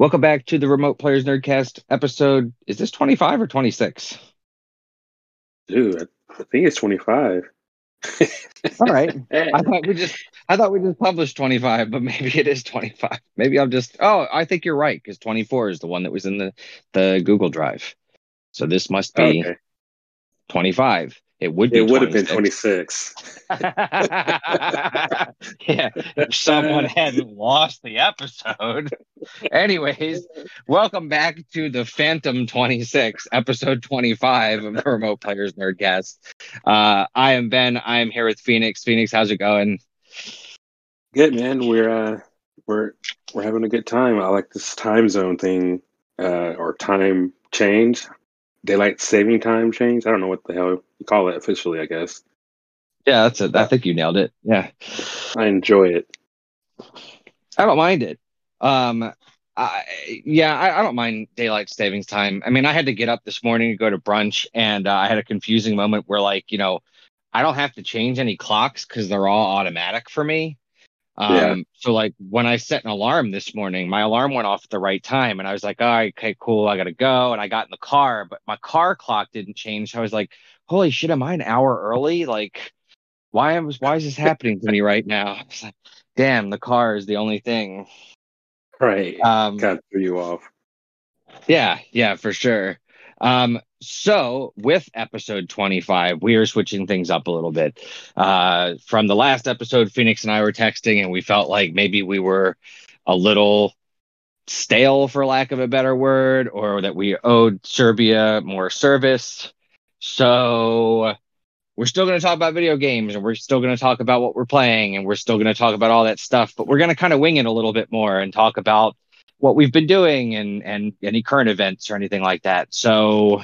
Welcome back to the Remote Players Nerdcast episode. Is this 25 or 26? Dude, I think it's 25. All right. I thought we just I thought we just published 25, but maybe it is 25. Maybe I'm just Oh, I think you're right cuz 24 is the one that was in the the Google Drive. So this must be Okay. 25. It would be It would have been 26. 26. yeah, if someone hadn't lost the episode. Anyways, welcome back to the Phantom 26, episode 25 of the Remote Players Nerdcast. Uh, I am Ben. I am here with Phoenix. Phoenix, how's it going? Good man. We're uh we're we're having a good time. I like this time zone thing, uh, or time change. Daylight saving time change. I don't know what the hell you call it officially, I guess. Yeah, that's it. I think you nailed it. Yeah. I enjoy it. I don't mind it. Um, I, yeah, I, I don't mind daylight savings time. I mean, I had to get up this morning to go to brunch, and uh, I had a confusing moment where, like, you know, I don't have to change any clocks because they're all automatic for me. Um, Yeah. so like when I set an alarm this morning, my alarm went off at the right time, and I was like, all right, okay, cool, I gotta go. And I got in the car, but my car clock didn't change. I was like, holy shit, am I an hour early? Like, why am why is this happening to me right now? I was like, Damn, the car is the only thing. Right. Um, of threw you off. yeah, yeah, for sure. Um, so with episode 25, we are switching things up a little bit. Uh, from the last episode, Phoenix and I were texting, and we felt like maybe we were a little stale, for lack of a better word, or that we owed Serbia more service. So we're still going to talk about video games and we're still going to talk about what we're playing and we're still going to talk about all that stuff, but we're going to kind of wing it a little bit more and talk about what we've been doing and and any current events or anything like that. So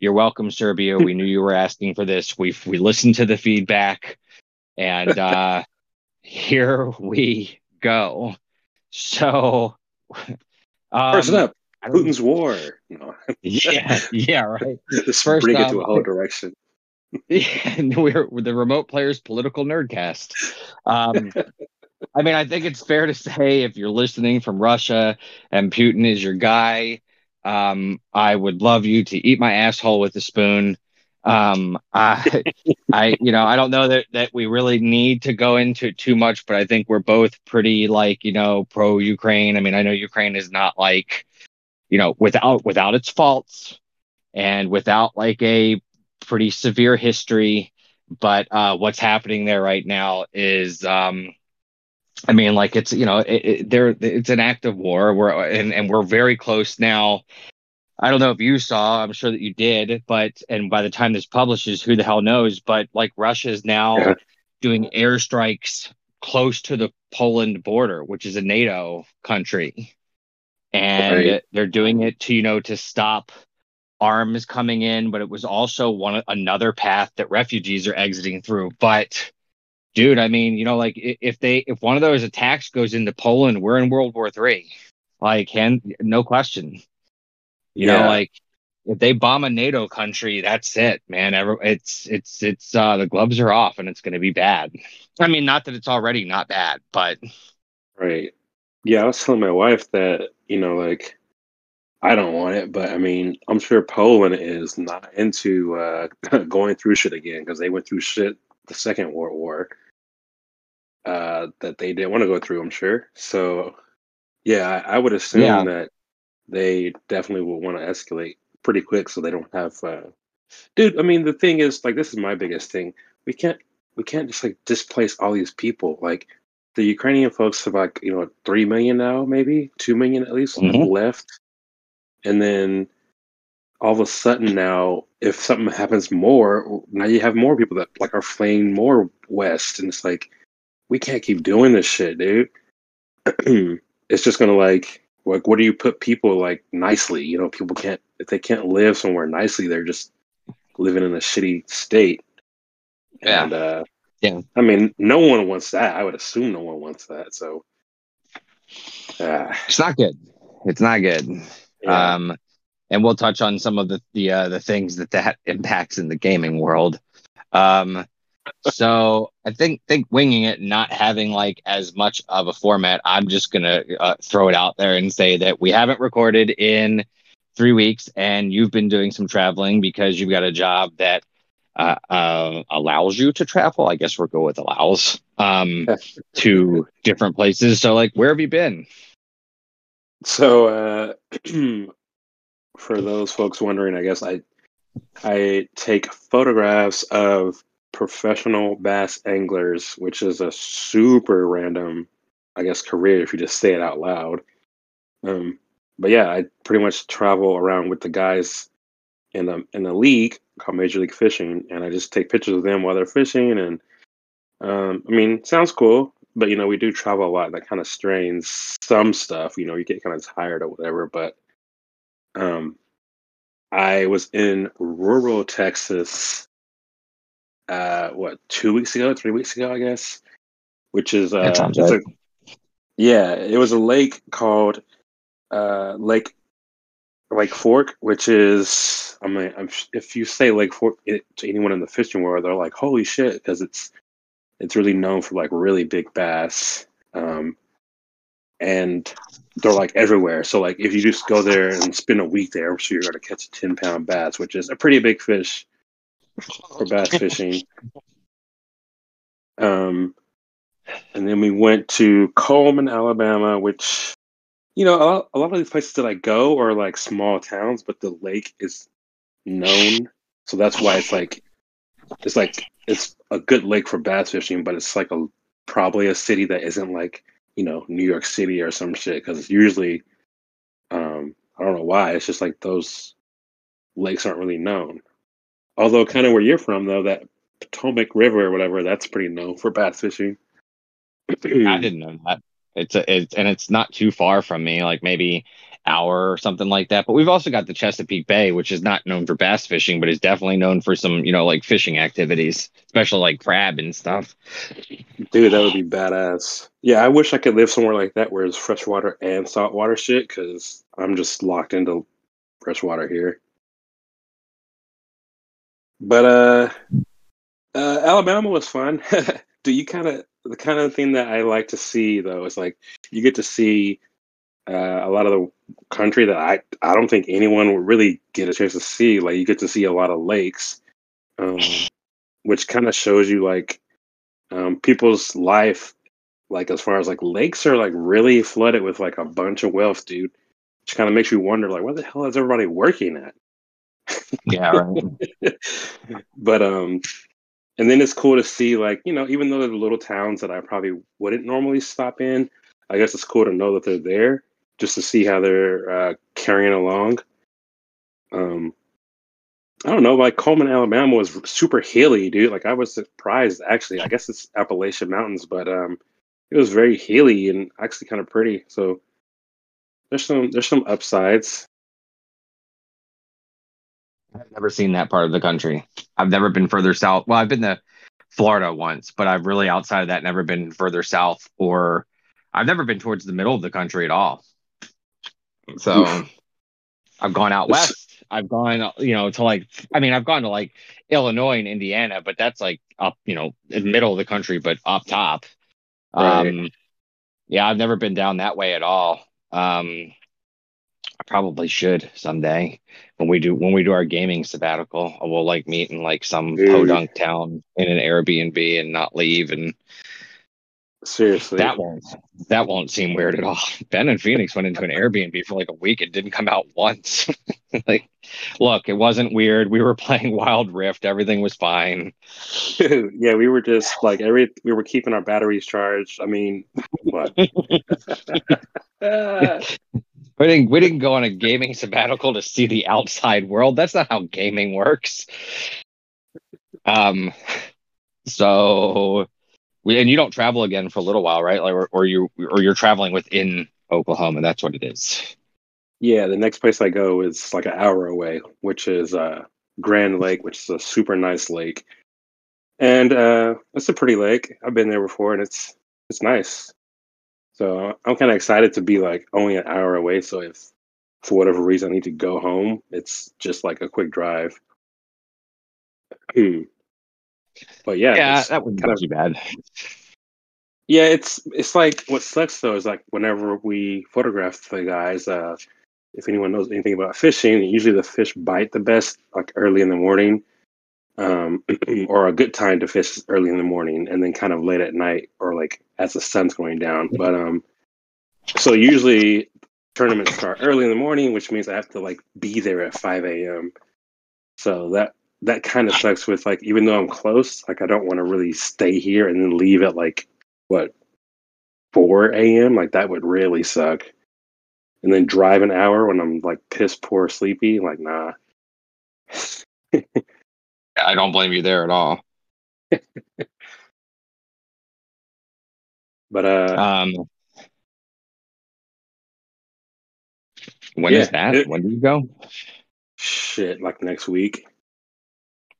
you're welcome, Serbia. We knew you were asking for this. We we listened to the feedback, and uh, here we go. So, um, First up, Putin's war. No, yeah, yeah, right. just First bring it to a whole direction. Yeah, we're, we're the remote players political nerdcast. Um, I mean, I think it's fair to say if you're listening from Russia and Putin is your guy, um, I would love you to eat my asshole with a spoon. Um, I, I, you know, I don't know that that we really need to go into too much, but I think we're both pretty like you know pro Ukraine. I mean, I know Ukraine is not like, you know, without without its faults and without like a pretty severe history but uh, what's happening there right now is um, i mean like it's you know it, it, there it's an act of war we're and, and we're very close now i don't know if you saw i'm sure that you did but and by the time this publishes who the hell knows but like russia is now Yeah. doing airstrikes close to the poland border which is a nato country and Right. they're doing it to you know to stop arms coming in, but it was also one another path that refugees are exiting through. But dude, I mean, you know, like if they if one of those attacks goes into Poland, we're in World War Three. Like, hand no question. You know, like if they bomb a NATO country, that's it, man. Every, it's it's it's uh the gloves are off and it's gonna be bad. I mean, not that it's already not bad, but Right. Yeah, I was telling my wife that, you know, like I don't want it, but I mean, I'm sure Poland is not into uh going through shit again because they went through shit the Second World War uh that they didn't want to go through, I'm sure. So yeah, I, I would assume Yeah. that they definitely will want to escalate pretty quick so they don't have uh dude, I mean the thing is like this is my biggest thing. We can't we can't just like displace all these people. Like the Ukrainian folks have like you know three million now, maybe two million at least Mhm. left, and then all of a sudden now, if something happens more, now you have more people that like are fleeing more west, and it's like we can't keep doing this shit, dude. it's just gonna like like where do you put people like nicely? You know, people can't if they can't live somewhere nicely, they're just living in a shitty state. Yeah. And uh Yeah. I mean, no one wants that. I would assume no one wants that. So uh, it's not good. It's not good. yeah. Um, and we'll touch on some of the the uh, the things that that impacts in the gaming world. Um, so I think think winging it, not having like as much of a format. I'm just gonna uh, throw it out there and say that we haven't recorded in three weeks, and you've been doing some traveling because you've got a job that uh, uh, allows you to travel. I guess we'll go with allows um, to different places. So, like, where have you been? So, uh, for those folks wondering, I guess I I take photographs of professional bass anglers, which is a super random, I guess, career if you just say it out loud. Um, but yeah, I pretty much travel around with the guys in the in the league called Major League Fishing, and I just take pictures of them while they're fishing. And um, I mean, sounds cool, but you know, we do travel a lot. That kind of strains some stuff. You know, you get kind of tired or whatever. But um, I was in rural Texas. Uh, what two weeks ago, three weeks ago, I guess, which is uh, a, yeah, it was a lake called uh, Lake Lake Fork, which is I mean, I'm, if you say Lake Fork it, to anyone in the fishing world, they're like, "Holy shit!" Because it's it's really known for like really big bass, um, and they're like everywhere. So like if you just go there and spend a week there, I'm sure you're gonna catch a ten pound bass, which is a pretty big fish for bass fishing. Um, and then we went to Cullman, Alabama, which you know, a lot, a lot of these places that I go are like small towns, but the lake is known, so that's why it's like it's like it's a good lake for bass fishing, but it's like a probably a city that isn't like you know New York City or some shit because it's usually um, I don't know why it's just like those lakes aren't really known. Although kind of where you're from though, that Potomac River or whatever, that's pretty known for bass fishing. I didn't know that. It's a, it's and it's not too far from me, like maybe hour or something like that. But we've also got the Chesapeake Bay, which is not known for bass fishing, but is definitely known for some, you know, like fishing activities, especially like crab and stuff. Dude, that would be badass. Yeah, I wish I could live somewhere like that where it's freshwater and saltwater shit, because I'm just locked into freshwater here. But uh, uh Alabama was fun. Do you kind of the kind of thing that I like to see though is like you get to see uh, a lot of the country that I I don't think anyone would really get a chance to see. Like you get to see a lot of lakes, um, which kind of shows you like um, people's life, like as far as like lakes are like really flooded with like a bunch of wealth, dude. Which kind of makes you wonder like what the hell is everybody working at? Yeah, right. but um and then it's cool to see like you know even though they're little towns that i probably wouldn't normally stop in i guess it's cool to know that they're there just to see how they're uh, carrying along. Um i don't know like Cullman, alabama was super hilly dude. Like i was surprised actually. I guess it's appalachian mountains but um it was very hilly and actually kind of pretty. So there's some there's some upsides I've never seen that part of the country. I've never been further south. Well, I've been to Florida once, but I've really outside of that never been further south or I've never been towards the middle of the country at all. So Oof. I've gone out west. I've gone, you know, to like I mean, I've gone to like Illinois and Indiana, but that's like up, you know, in the middle of the country, but up top. Right. Um yeah, I've never been down that way at all. Um I probably should someday when we do when we do our gaming sabbatical. We'll like meet in like some Dude. podunk town in an Airbnb and not leave. And seriously, that won't that won't seem weird at all. Ben and Phoenix went into an Airbnb for like a week. It didn't come out once. like, look, it wasn't weird. We were playing Wild Rift. Everything was fine. yeah, we were just like every we were keeping our batteries charged. I mean, what? We didn't we didn't go on a gaming sabbatical to see the outside world. That's not how gaming works. Um so we and you don't travel again for a little while, right? Like or, or you or you're traveling within Oklahoma. That's what it is. Yeah, the next place I go is like an hour away, which is uh Grand Lake, which is a super nice lake. And uh it's a pretty lake. I've been there before and it's it's nice. So I'm kind of excited to be like only an hour away. So if for whatever reason I need to go home, it's just like a quick drive. Hmm. But yeah, Yeah, that wouldn't kind be of too bad. yeah. It's it's like what sucks though is like whenever we photograph the guys, uh, if anyone knows anything about fishing, usually the fish bite the best like early in the morning, um, or a good time to fish early in the morning, and then kind of late at night or like as the sun's going down. But um, so usually tournaments start early in the morning, which means I have to like be there at five a.m. So that that kind of sucks. With like even though I'm close, like I don't want to really stay here and then leave at like what four a.m. Like that would really suck. And then drive an hour when I'm like piss poor sleepy. Like nah. I don't blame you there at all. But uh, Um, when is Yeah, that? it- when do you go? shit, like next week.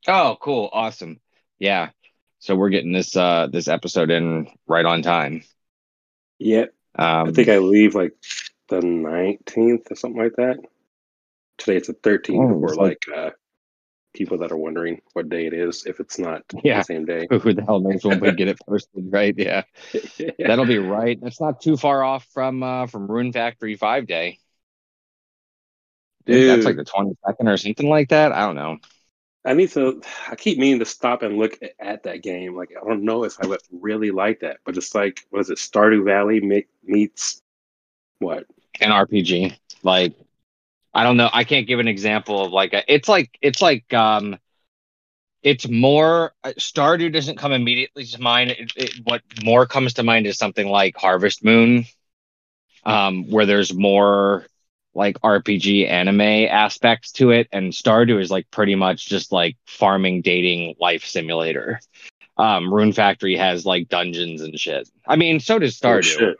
Oh, cool, awesome. Yeah. So we're getting this uh this episode in right on time. Yeah, Um, I think I leave like the nineteenth or something like that. Today it's the thirteenth. Oh, for it's like uh, people that are wondering what day it is, if it's not Yeah. the same day. who the hell knows when we get it posted, right? Yeah. That'll be right. That's not too far off from uh from Rune Factory 5 Day. Think That's like the 22nd or something like that. I don't know. I need to. I keep meaning to stop and look at that game. Like I don't know if I would really like that, but it's like what is it? Stardew Valley meets what? An RPG. Like I don't know. I can't give an example of like a, it's like it's like um it's more uh, Stardew doesn't come immediately to mind. It, it, what more comes to mind is something like Harvest Moon, um, where there's more like RPG anime aspects to it, and Stardew is like pretty much just like farming, dating, life simulator. Um, Rune Factory has like dungeons and shit. I mean, so does Oh, Stardew shit.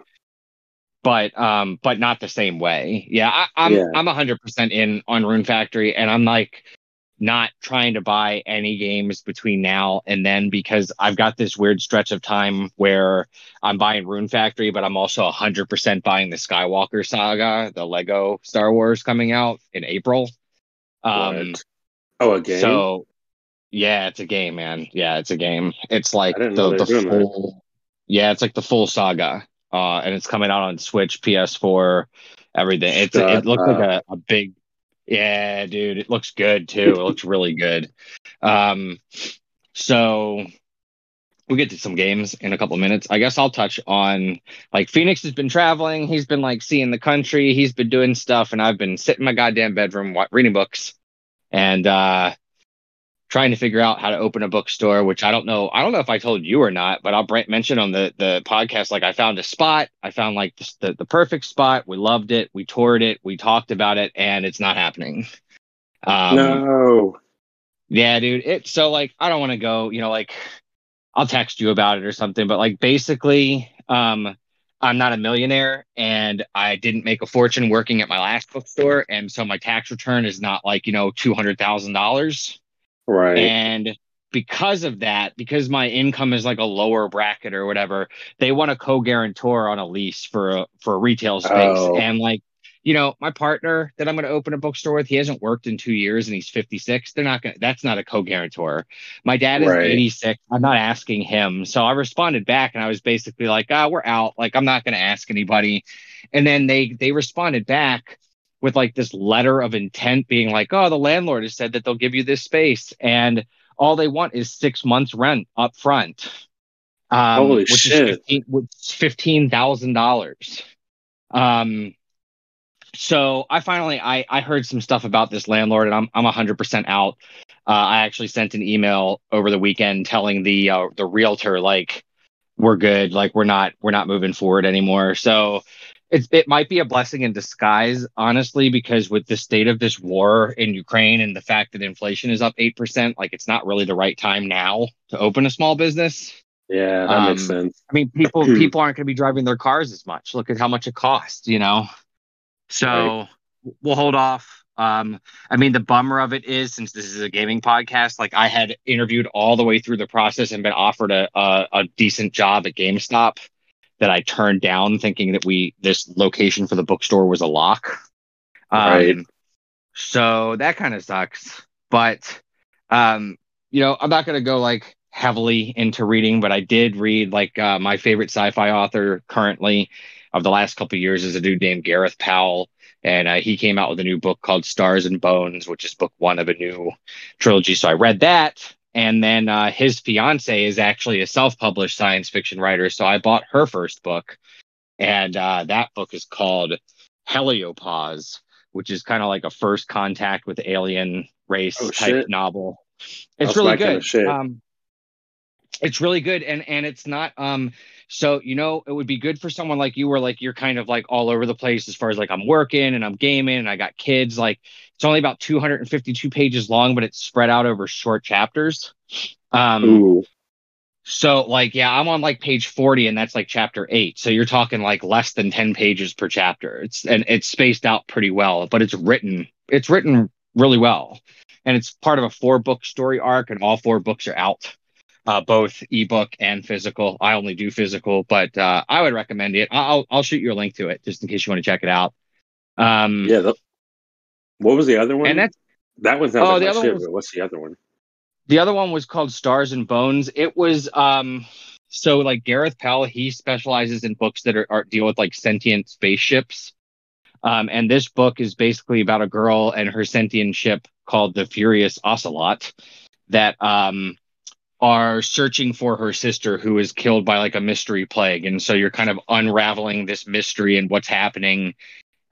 But um but not the same way yeah I, i'm Yeah. i'm 100% in on rune factory and i'm like not trying to buy any games between now and then because i've got this weird stretch of time where i'm buying rune factory but i'm also 100% buying the skywalker saga the lego star wars coming out in april um What? Oh, a game. so yeah, it's a game, man. Yeah, it's a game. It's like I didn't know the, the doing that. full Yeah, it's like the full saga. Uh and it's coming out on Switch, PS4, everything. It's Shut it looks like a, a big Yeah, dude, it looks good too. It looks really good. Um so we'll get to some games in a couple of minutes. I guess I'll touch on like Phoenix has been traveling. He's been like seeing the country. He's been doing stuff, and I've been sitting in my goddamn bedroom reading books and uh, trying to figure out how to open a bookstore. Which I don't know. I don't know if I told you or not, but I'll mention on the the podcast. Like I found a spot. I found like the, the the perfect spot. We loved it. We toured it. We talked about it, and it's not happening. Um, no. yeah, dude. It so like I don't want to go, you know, like I'll text you about it or something, but like basically, um, I'm not a millionaire and I didn't make a fortune working at my last bookstore, and so my tax return is not like you know two hundred thousand dollars. Right. And because of that, because my income is like a lower bracket or whatever, they want a co-guarantor on a lease for a for a retail space. Oh. And like, you know, my partner that I'm going to open a bookstore with, he hasn't worked in two years and he's 56. They're not going. to That's not a co-guarantor. My dad is Right. 86. I'm not asking him. So I responded back and I was basically like, ah, we're out. Like I'm not going to ask anybody. And then they they responded back with like this letter of intent being like, oh, the landlord has said that they'll give you this space and all they want is six months rent up front. Um, Holy which shit. Is 15, which fifteen thousand dollars. Um, so I finally I I heard some stuff about this landlord and I'm I'm hundred percent out. Uh, I actually sent an email over the weekend telling the uh, the realtor like we're good, like we're not we're not moving forward anymore. So it it might be a blessing in disguise, honestly, because with the state of this war in Ukraine and the fact that inflation is up eight percent, like it's not really the right time now to open a small business. yeah, that makes um, sense. I mean, people people aren't going to be driving their cars as much. Look at how much it costs, you know. So Right. we'll hold off. Um, I mean, the bummer of it is, since this is a gaming podcast, like I had interviewed all the way through the process and been offered a a, a decent job at GameStop that I turned down, thinking that we this location for the bookstore was a lock. Um, Right. So that kind of sucks. But um, you know, I'm not gonna go like heavily into reading, but I did read like uh, my favorite sci-fi author currently of the last couple years is a dude named Gareth Powell, and uh, he came out with a new book called Stars and Bones, which is book one of a new trilogy. So I read that, and then uh, his fiance is actually a self-published science fiction writer, so I bought her first book, and uh, that book is called Heliopause, which is kind of like a first contact with alien race Oh, type shit. novel. It's That's really my kinda good. Um, it's really good, and and it's not um. So you know, it would be good for someone like you, where like you're kind of like all over the place as far as like I'm working and I'm gaming and I got kids. Like it's only about 252 pages long, but it's spread out over short chapters. Um, Ooh, so like yeah, I'm on like page 40 and that's like chapter 8. So you're talking like less than 10 pages per chapter. It's and it's spaced out pretty well, but it's written it's written really well. And it's part of a four book story arc and all four books are out. Uh, both ebook and physical. I only do physical, but uh, I would recommend it. I'll I'll shoot you a link to it just in case you want to check it out. Um, yeah. The, what was the other one? and that's that one sounds Oh, like the other shit. one was- what's the other one? The other one was called Stars and Bones. It was um so like Gareth Powell, he specializes in books that are, are deal with like sentient spaceships. Um, and this book is basically about a girl and her sentient ship called the Furious Ocelot that um are searching for her sister who is killed by like a mystery plague. And so you're kind of unraveling this mystery and what's happening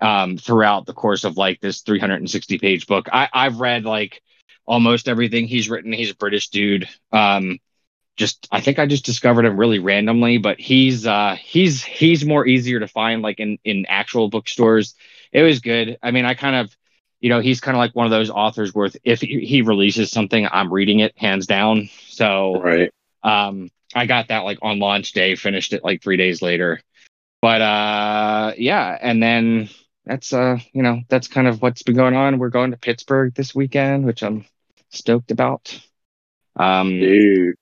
um throughout the course of like this 360 page book. I, I've read like almost everything he's written. He's a British dude. Um, just I think I just discovered him really randomly, but he's uh he's he's more easier to find like in in actual bookstores. It was good. I mean, I kind of you know, he's kind of like one of those authors where if he he releases something, I'm reading it hands down. So Right. um I got that like on launch day, finished it like 3 days later. But uh yeah, and then that's uh you know, that's kind of what's been going on. We're going to Pittsburgh this weekend, which I'm stoked about. Um Dude.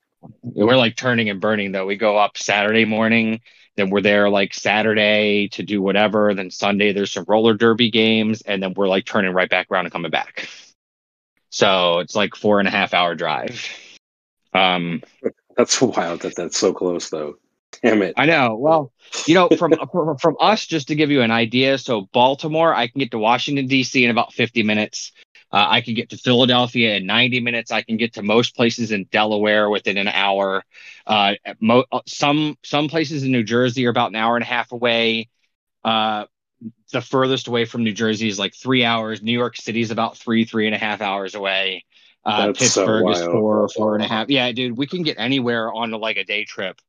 we're like turning and burning though. We go up Saturday morning, then we're there like Saturday to do whatever. Then Sunday there's some roller derby games, and then we're like turning right back around and coming back. So it's like four and a half hour drive. Um, That's wild that that's so close though. Damn it. I know. Well, you know, from from from us, just to give you an idea. So Baltimore, I can get to Washington D.C. in about 50 minutes. Uh, I can get to Philadelphia in 90 minutes. I can get to most places in Delaware within an hour. Uh, mo- uh, some some places in New Jersey are about an hour and a half away. Uh, the furthest away from New Jersey is like three hours. New York City is about three three and a half hours away. Uh, That's so Pittsburgh is four four and a half. Yeah, dude, we can get anywhere on like a day trip.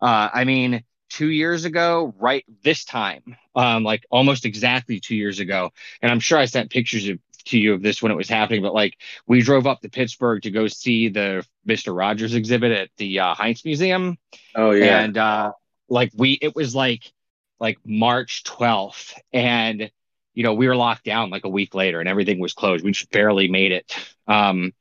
Uh, I mean, two years ago, right this time, um, like almost exactly two years ago, and I'm sure I sent pictures of, to you of this when it was happening, but like we drove up to Pittsburgh to go see the Mr. Rogers exhibit at the uh, Heinz Museum, Oh yeah. and uh, like we, it was like like March 12th, and you know we were locked down like a week later, and everything was closed. We just barely made it. Um,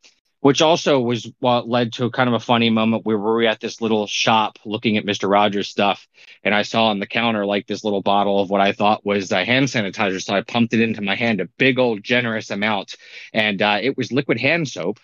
which also was what led to kind of a funny moment where we were at this little shop looking at Mr. Rogers stuff, and I saw on the counter like this little bottle of what I thought was a hand sanitizer. So I pumped it into my hand, a big old generous amount, and uh, it was liquid hand soap.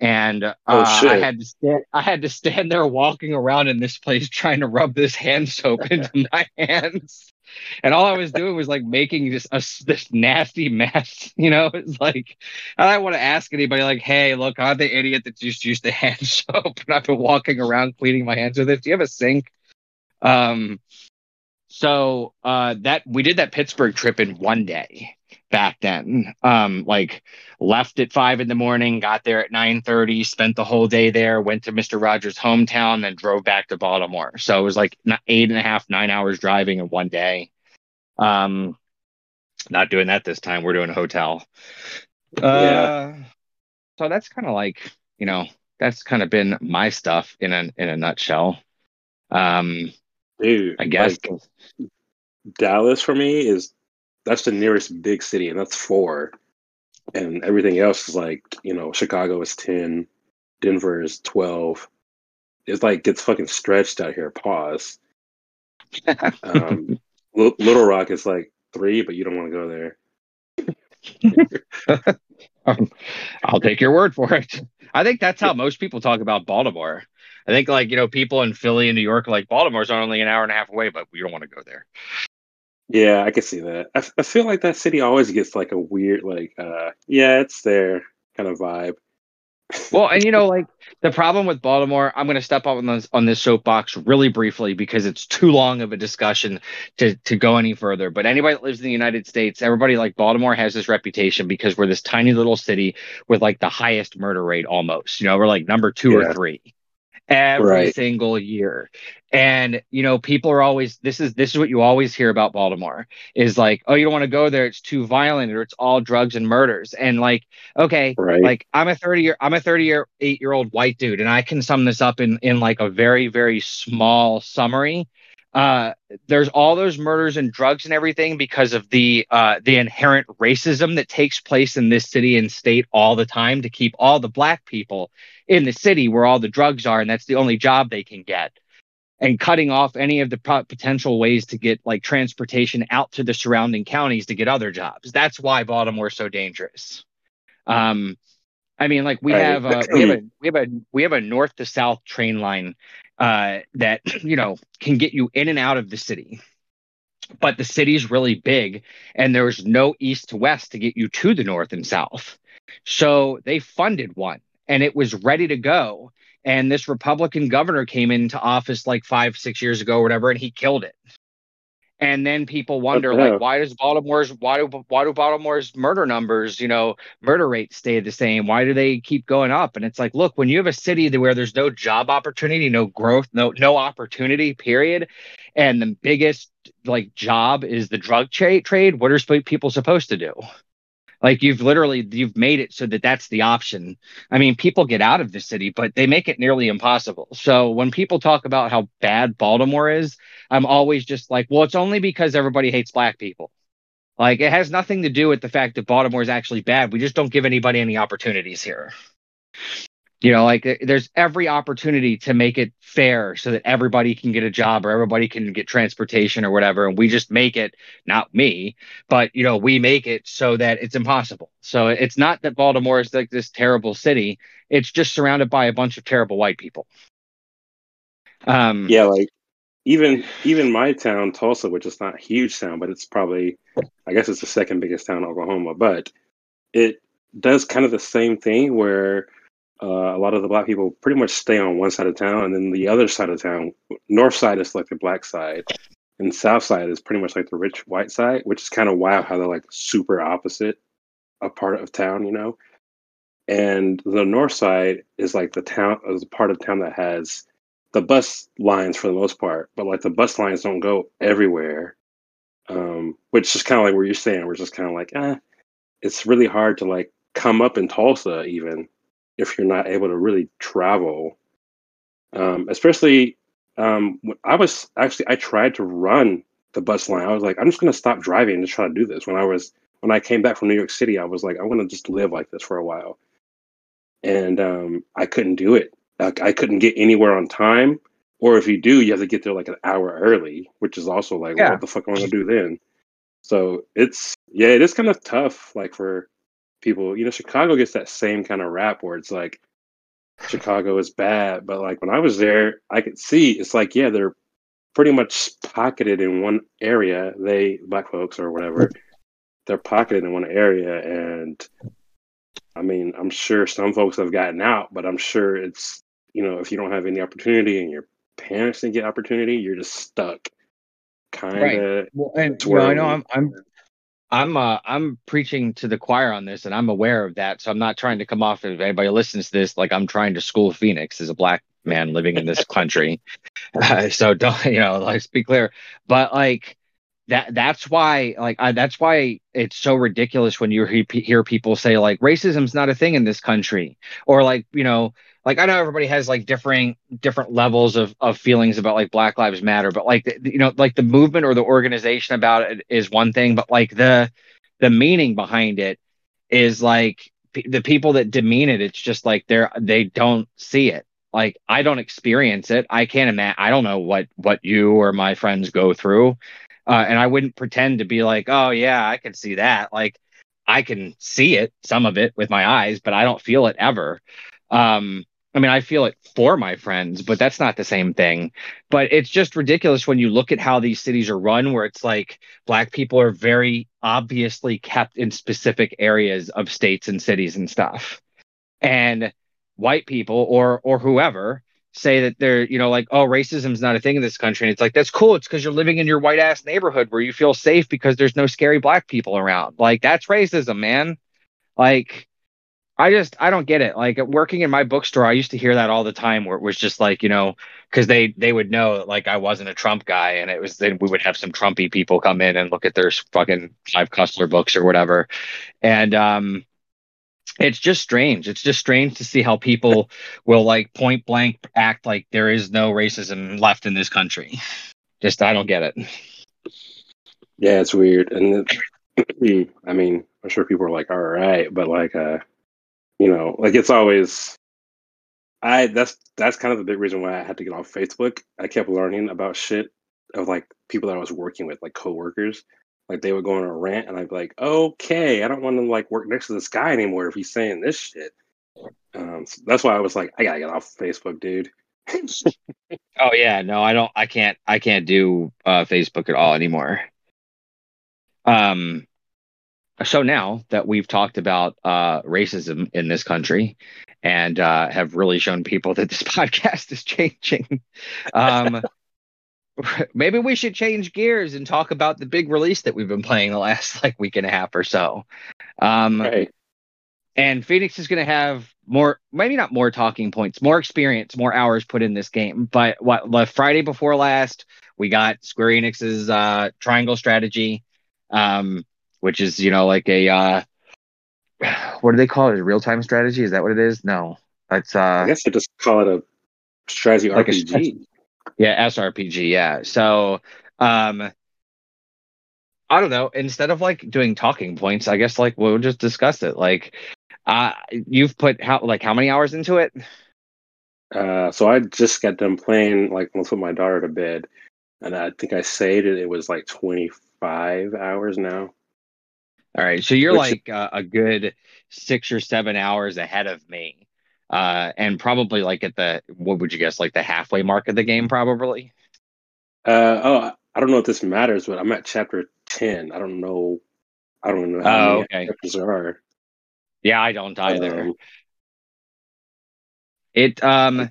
And uh, Oh. I had to stand, I had to stand there walking around in this place trying to rub this hand soap into my hands. And all I was doing was like making this a, this nasty mess, you know. It's like I don't want to ask anybody like, "Hey, look, I'm the idiot that just used the hand soap, and I've been walking around cleaning my hands with it. Do you have a sink?" Um, so uh, that we did that Pittsburgh trip in one day back then. Um, like left at five in the morning, got there at nine thirty, spent the whole day there, went to Mister Rogers' hometown, then drove back to Baltimore. So it was like eight and a half, nine hours driving in one day. Um, not doing that this time. We're doing a hotel. Uh, Yeah. so that's kind of like you know that's kind of been my stuff in a in a nutshell. Um, Dude. I guess like, Dallas for me is that's the nearest big city, and that's four. And everything else is like, you know, Chicago is ten, Denver is twelve. It's like gets fucking stretched out here. Pause. Um, Li- Little Rock is like three, but you don't want to go there. Um, I'll take your word for it. I think that's how most people talk about Baltimore. I think like you know people in Philly and New York like Baltimore's only an hour and a half away, but we don't want to go there. Yeah, I can see that. I, I feel like that city always gets like a weird, like, uh, yeah, it's there kind of vibe. well, and you know, like the problem with Baltimore, I'm going to step up on this on this soapbox really briefly because it's too long of a discussion to to go any further. But anybody that lives in the United States, everybody like Baltimore has this reputation because we're this tiny little city with like the highest murder rate almost. You know, we're like number two yeah. or three every right. single year. And you know, people are always this is this is what you always hear about Baltimore is like, oh, you don't want to go there, it's too violent or it's all drugs and murders. And like, okay, right. like I'm a 30 year I'm a 30 year 8 year old white dude and I can sum this up in in like a very very small summary uh, there's all those murders and drugs and everything because of the uh, the inherent racism that takes place in this city and state all the time to keep all the black people in the city where all the drugs are, and that's the only job they can get. And cutting off any of the potential ways to get like transportation out to the surrounding counties to get other jobs. That's why Baltimore's so dangerous. Um, I mean, like we have, uh, we have a we have a we have a north to south train line uh, that you know can get you in and out of the city. But the city's really big, and there's no east to west to get you to the north and south. So they funded one, and it was ready to go. And this Republican governor came into office like five, six years ago, or whatever, and he killed it. And then people wonder, like, why does Baltimore's why do why do Baltimore's murder numbers, you know, murder rates stay the same? Why do they keep going up? And it's like, look, when you have a city where there's no job opportunity, no growth, no no opportunity, period, and the biggest like job is the drug tra- trade, what are people supposed to do? Like you've literally you've made it so that that's the option. I mean, people get out of the city, but they make it nearly impossible. So when people talk about how bad Baltimore is, I'm always just like, well, it's only because everybody hates black people. Like it has nothing to do with the fact that Baltimore is actually bad. We just don't give anybody any opportunities here you know like there's every opportunity to make it fair so that everybody can get a job or everybody can get transportation or whatever and we just make it not me but you know we make it so that it's impossible. So it's not that baltimore is like this terrible city it's just surrounded by a bunch of terrible white people. Um yeah like even even my town tulsa which is not huge town but it's probably i guess it's the second biggest town in oklahoma but it does kind of the same thing where uh, a lot of the black people pretty much stay on one side of town, and then the other side of town, north side is like the black side, and south side is pretty much like the rich white side, which is kind of wild how they're like super opposite a part of town, you know. And the north side is like the town is a part of town that has the bus lines for the most part, but like the bus lines don't go everywhere. Um, which is kind of like where you're saying, we're just kind of like, eh, it's really hard to like come up in Tulsa even if you're not able to really travel. Um, especially, um, I was actually I tried to run the bus line. I was like, I'm just going to stop driving and just try to do this. When I was when I came back from New York City, I was like, I want to just live like this for a while, and um, I couldn't do it. Like, I couldn't get anywhere on time, or if you do, you have to get there like an hour early, which is also like, yeah. what the fuck am I going to do then? So it's yeah, it is kind of tough, like for people, you know, Chicago gets that same kind of rap where it's like Chicago is bad, but like when I was there, I could see it's like yeah, they're pretty much pocketed in one area. They black folks or whatever, they're pocketed in one area, and I mean, I'm sure some folks have gotten out, but I'm sure it's you know if you don't have any opportunity and your parents didn't get opportunity, you're just stuck. Kind of. Right. Well, and you know, I know I'm I'm I'm uh, I'm preaching to the choir on this, and I'm aware of that. So I'm not trying to come off if anybody listens to this like I'm trying to school Phoenix as a black man living in this country. Uh, so don't you know? Let's be clear. But like that that's why like I, that's why it's so ridiculous when you hear people say like racism's not a thing in this country or like you know like I know everybody has like differing different levels of of feelings about like Black Lives Matter, but like you know like the movement or the organization about it is one thing, but like the the meaning behind it is like p- the people that demean it. It's just like they're they don't see it. Like I don't experience it. I can't imagine. I don't know what what you or my friends go through, uh, and I wouldn't pretend to be like, oh yeah, I can see that. Like I can see it, some of it with my eyes, but I don't feel it ever. Um, I mean, I feel it for my friends, but that's not the same thing. But it's just ridiculous when you look at how these cities are run, where it's like black people are very obviously kept in specific areas of states and cities and stuff. And white people or or whoever say that they're, you know, like, oh, racism's not a thing in this country. And it's like, that's cool. It's because you're living in your white ass neighborhood where you feel safe because there's no scary black people around. Like, that's racism, man. Like, I just I don't get it. Like working in my bookstore, I used to hear that all the time, where it was just like you know, because they they would know like I wasn't a Trump guy, and it was then we would have some Trumpy people come in and look at their fucking Clive Cussler books or whatever, and um, it's just strange. It's just strange to see how people will like point blank act like there is no racism left in this country. Just I don't get it. Yeah, it's weird, and it, I mean, I'm sure people are like, all right, but like, uh you know, like it's always I that's that's kind of the big reason why I had to get off Facebook. I kept learning about shit of like people that I was working with, like coworkers. Like they would go on a rant and I'd be like, okay, I don't want to like work next to this guy anymore if he's saying this shit. Um, so that's why I was like, I gotta get off Facebook, dude. oh yeah, no, I don't I can't I can't do uh Facebook at all anymore. Um so now that we've talked about uh, racism in this country and uh, have really shown people that this podcast is changing, um, maybe we should change gears and talk about the big release that we've been playing the last like week and a half or so. Um, right. And Phoenix is going to have more, maybe not more talking points, more experience, more hours put in this game. But what the Friday before last, we got Square Enix's uh, Triangle Strategy. Um, which is you know like a uh, what do they call it? A real time strategy? Is that what it is? No, that's uh, I guess they just call it a strategy like RPG. A, yeah, SRPG. Yeah. So um, I don't know. Instead of like doing talking points, I guess like we'll just discuss it. Like, uh, you've put how like how many hours into it? Uh, so I just got done playing like once put my daughter to bed, and I think I saved it. It was like twenty five hours now. All right, so you're Which, like uh, a good six or seven hours ahead of me, uh, and probably like at the what would you guess, like the halfway mark of the game, probably. Uh, oh, I don't know if this matters, but I'm at chapter ten. I don't know. I don't know how oh, many okay. chapters there are. Yeah, I don't either. Um, it um,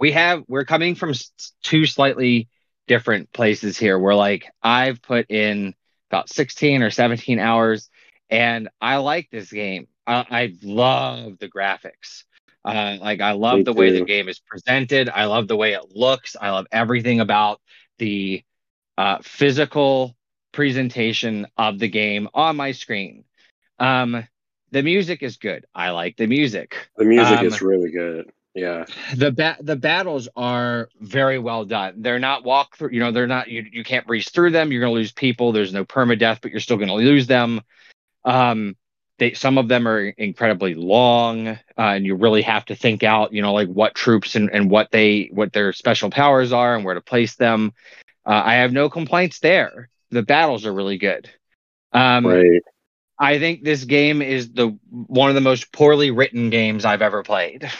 we have we're coming from two slightly different places here. We're like I've put in about 16 or 17 hours and I like this game. I, I love the graphics. Uh, like I love Me the too. way the game is presented. I love the way it looks. I love everything about the uh, physical presentation of the game on my screen. Um, the music is good. I like the music. The music um, is really good. Yeah. The ba- the battles are very well done. They're not walk through, you know, they're not you you can't breeze through them. You're going to lose people. There's no permadeath, but you're still going to lose them. Um, they some of them are incredibly long, uh, and you really have to think out, you know, like what troops and, and what they what their special powers are and where to place them. Uh, I have no complaints there. The battles are really good. Um, right. I think this game is the one of the most poorly written games I've ever played.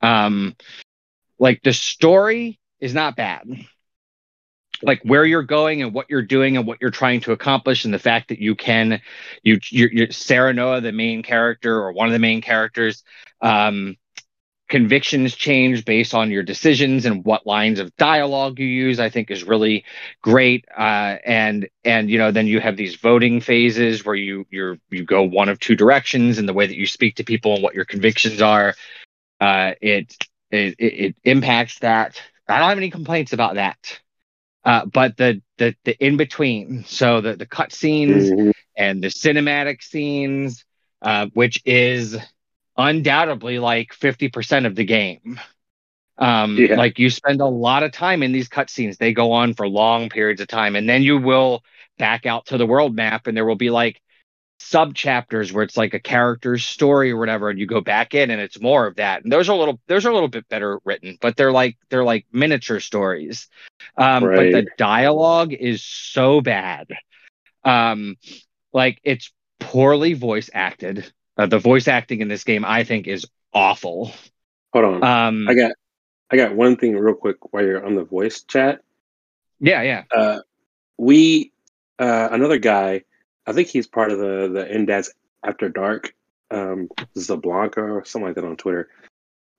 Um, like the story is not bad like where you're going and what you're doing and what you're trying to accomplish and the fact that you can you you're, you're Serenoa the main character or one of the main characters um convictions change based on your decisions and what lines of dialogue you use i think is really great. Uh, and and you know then you have these voting phases where you you're you go one of two directions in the way that you speak to people and what your convictions are. Uh, it, it it impacts that. I don't have any complaints about that uh, but the the the in between, so the the cut scenes mm-hmm. and the cinematic scenes, uh, which is undoubtedly like fifty percent of the game. Um, yeah. Like you spend a lot of time in these cutscenes; they go on for long periods of time, and then you will back out to the world map, and there will be like sub chapters where it's like a character's story or whatever and you go back in and it's more of that and those are a little those are a little bit better written but they're like they're like miniature stories um right. but the dialogue is so bad um like it's poorly voice acted uh, the voice acting in this game i think is awful Hold on. Um, I got I got one thing real quick while you're on the voice chat. yeah, yeah. Uh, we uh, another guy. I think he's part of the the NDAS After Dark. Um, Zablanca or something like that on Twitter.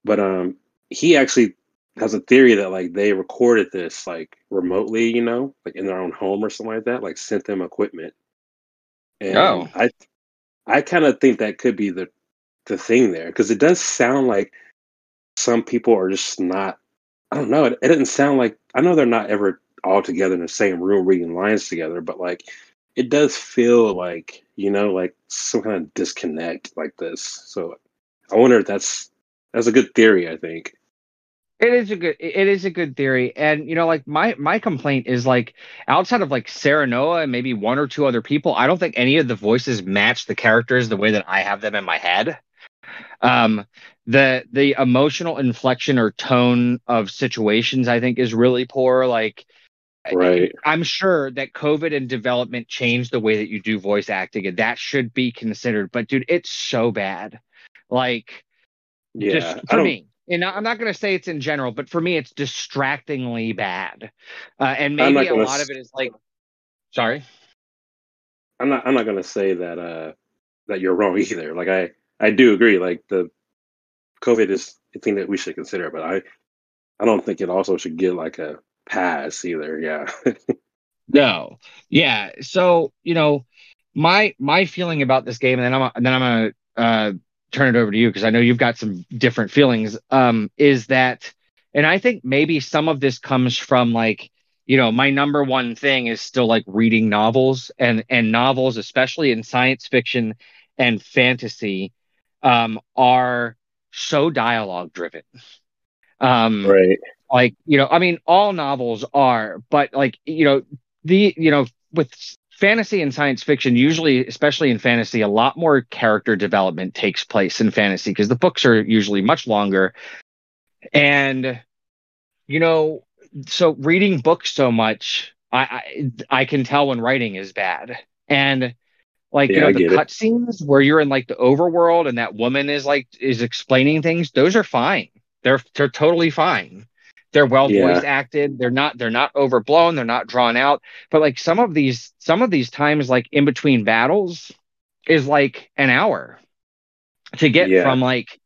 But um, he actually has a theory that like they recorded this like remotely, you know, like in their own home or something like that. Like sent them equipment. And Oh. I I kind of think that could be the the thing there because it does sound like some people are just not. I don't know. It, it doesn't sound like I know they're not ever all together in the same room reading lines together, but like it does feel like you know like some kind of disconnect like this. So I wonder if that's that's a good theory. I think. It is a good it is a good theory. And you know, like my my complaint is like outside of like Serenoa and maybe one or two other people, I don't think any of the voices match the characters the way that I have them in my head. Um the the emotional inflection or tone of situations I think is really poor. Like Right. I'm sure that COVID and development changed the way that you do voice acting, and that should be considered. But dude, it's so bad. Like Yeah. just for me and i'm not going to say it's in general but for me it's distractingly bad uh, and maybe a lot s- of it is like sorry I'm not. I'm not gonna say that. Uh, that you're wrong either. Like I. I do agree. Like the COVID is a thing that we should consider, but I. I don't think it also should get like a pass either. Yeah. no yeah so you know my my feeling about this game and then i'm and then i'm to uh turn it over to you because i know you've got some different feelings um is that and i think maybe some of this comes from like you know my number one thing is still like reading novels and and novels especially in science fiction and fantasy um are so dialogue driven um right. Like you know i mean all novels are but like you know the you know with fantasy and science fiction usually especially in fantasy a lot more character development takes place in fantasy because the books are usually much longer. And you know so reading books so much i i, I can tell when writing is bad. And like you know the cutscenes where you're in like the overworld and that woman is like is explaining things those are fine. They're they're totally fine they're well Yeah. voice acted. They're not they're not overblown. They're not drawn out. But like some of these some of these times like in between battles is like an hour to get Yeah. from like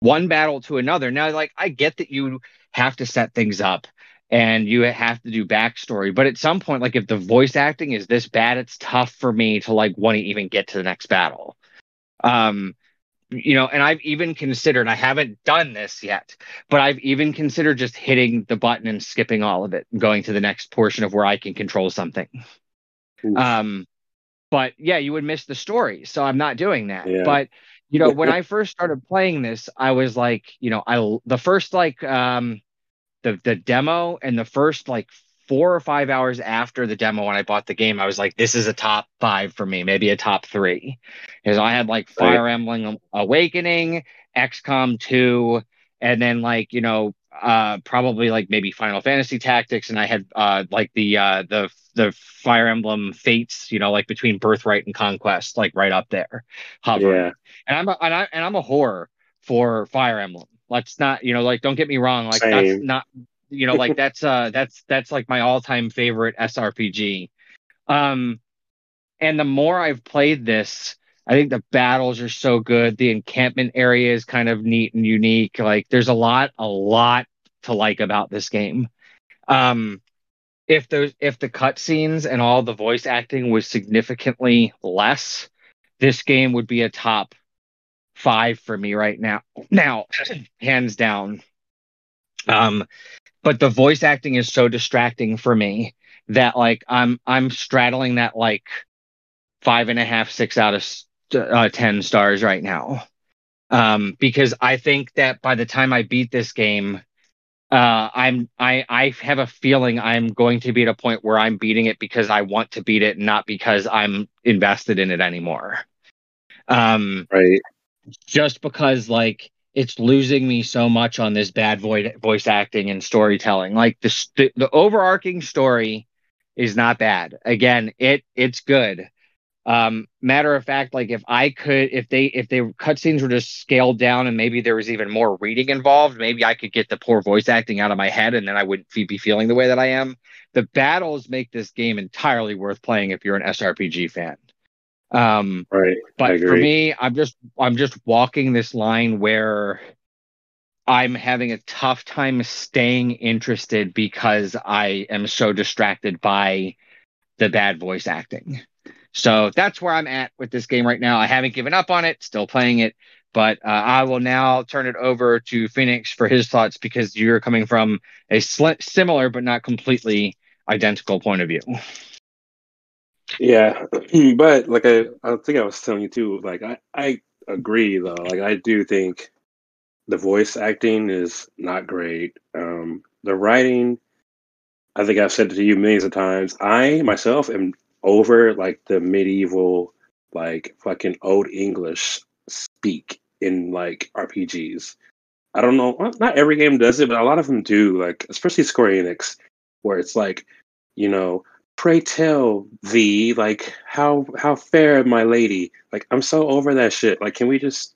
one battle to another. Now like i get that you have to set things up and you have to do backstory but at some point like if the voice acting is this bad it's tough for me to like want to even get to the next battle. Um you know and i've even considered i haven't done this yet but i've even considered just hitting the button and skipping all of it and going to the next portion of where i can control something Oof. um but yeah you would miss the story so i'm not doing that Yeah. but you know when i first started playing this i was like you know i the first like um the the demo and the first like four or five hours after the demo when I bought the game, I was like, this is a top five for me, maybe a top three. Because I had like. Fire Emblem Awakening, XCOM 2, and then like, you know, uh probably like maybe Final Fantasy Tactics, and I had uh like the uh the the Fire Emblem Fates, you know, like between Birthright and Conquest, like right up there, hovering Yeah. and I'm a, and I and I'm a whore for Fire Emblem. Let's not, you know, like don't get me wrong, like that's not, you know, like that's uh that's that's like my all-time favorite SRPG. Um and the more I've played this, I think the battles are so good. The encampment area is kind of neat and unique. Like there's a lot a lot to like about this game. Um if those if the cutscenes and all the voice acting was significantly less, this game would be a top five for me right now. Now, hands down. Um, but the voice acting is so distracting for me that like I'm I'm straddling that like five and a half, six out of uh, ten stars right now. Um, because I think that by the time I beat this game, uh, I'm I I have a feeling I'm going to be at a point where I'm beating it because I want to beat it, not because I'm invested in it anymore. Um, Right. just because like it's losing me so much on this bad voice acting and storytelling. Like the st- the overarching story is not bad. Again, it it's good, Um, matter of fact, like if I could, if they if they cutscenes were just scaled down and maybe there was even more reading involved, maybe I could get the poor voice acting out of my head and then I wouldn't be feeling the way that I am. The battles make this game entirely worth playing if you're an SRPG fan. Um, right. But for me, I'm just I'm just walking this line where I'm having a tough time staying interested because I am so distracted by the bad voice acting. So that's where I'm at with this game right now. I haven't given up on it, still playing it, but uh, I will now turn it over to Phoenix for his thoughts because you're coming from a sl- similar but not completely identical point of view. Yeah, but like I, I think I was telling you too. Like I, I agree though. Like I do think the voice acting is not great. Um, the writing, I think I've said it to you millions of times. I myself am over like the medieval, like fucking old English speak in like RPGs. I don't know. Not every game does it, but a lot of them do. Like especially Square Enix, where it's like, you know, pray tell thee, like how how fair my lady. Like I'm so over that shit. Like, can we just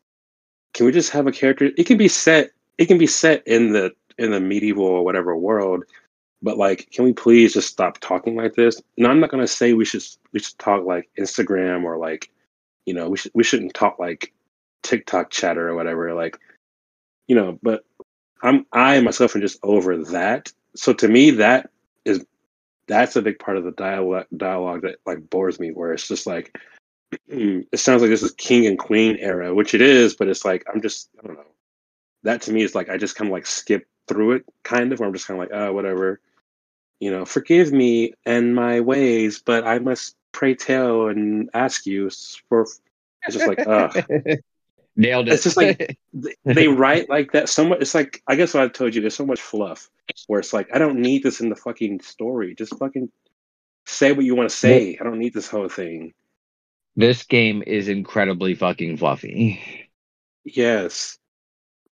can we just have a character? It can be set. It can be set in the in the medieval or whatever world, but like, can we please just stop talking like this? No, I'm not gonna say we should we should talk like Instagram or like, you know, we should we shouldn't talk like TikTok chatter or whatever. Like, you know, but I'm I myself am just over that. So to me, that is that's a big part of the dialogue dialogue that like bores me. Where it's just like, it sounds like this is king and queen era, which it is, but it's like I'm just I don't know. That to me is like I just kind of like skip through it, kind of. Where I'm just kind of like, oh, whatever you know, forgive me and my ways, but I must pray tell and ask you for. It's just like, ugh. Nailed it. It's just like they write like that so much. It's like I guess what I told you. There's so much fluff where it's like I don't need this in the fucking story. Just fucking say what you want to say. I don't need this whole thing. This game is incredibly fucking fluffy. Yes,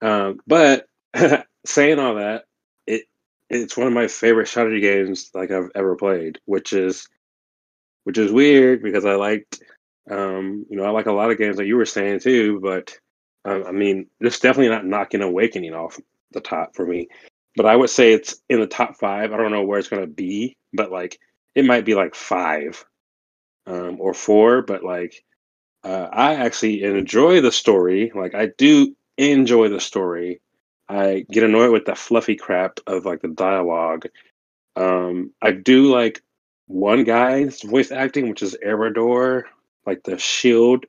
um, but saying all that, it it's one of my favorite strategy games like I've ever played, which is which is weird because I liked um, you know, I like a lot of games like you were saying too, but um, I mean, it's definitely not knocking Awakening off the top for me. But I would say it's in the top five. I don't know where it's going to be, but like it might be like five um, or four. But like uh, I actually enjoy the story. Like I do enjoy the story. I get annoyed with the fluffy crap of like the dialogue. Um, I do like one guy's voice acting, which is Erador, like the shield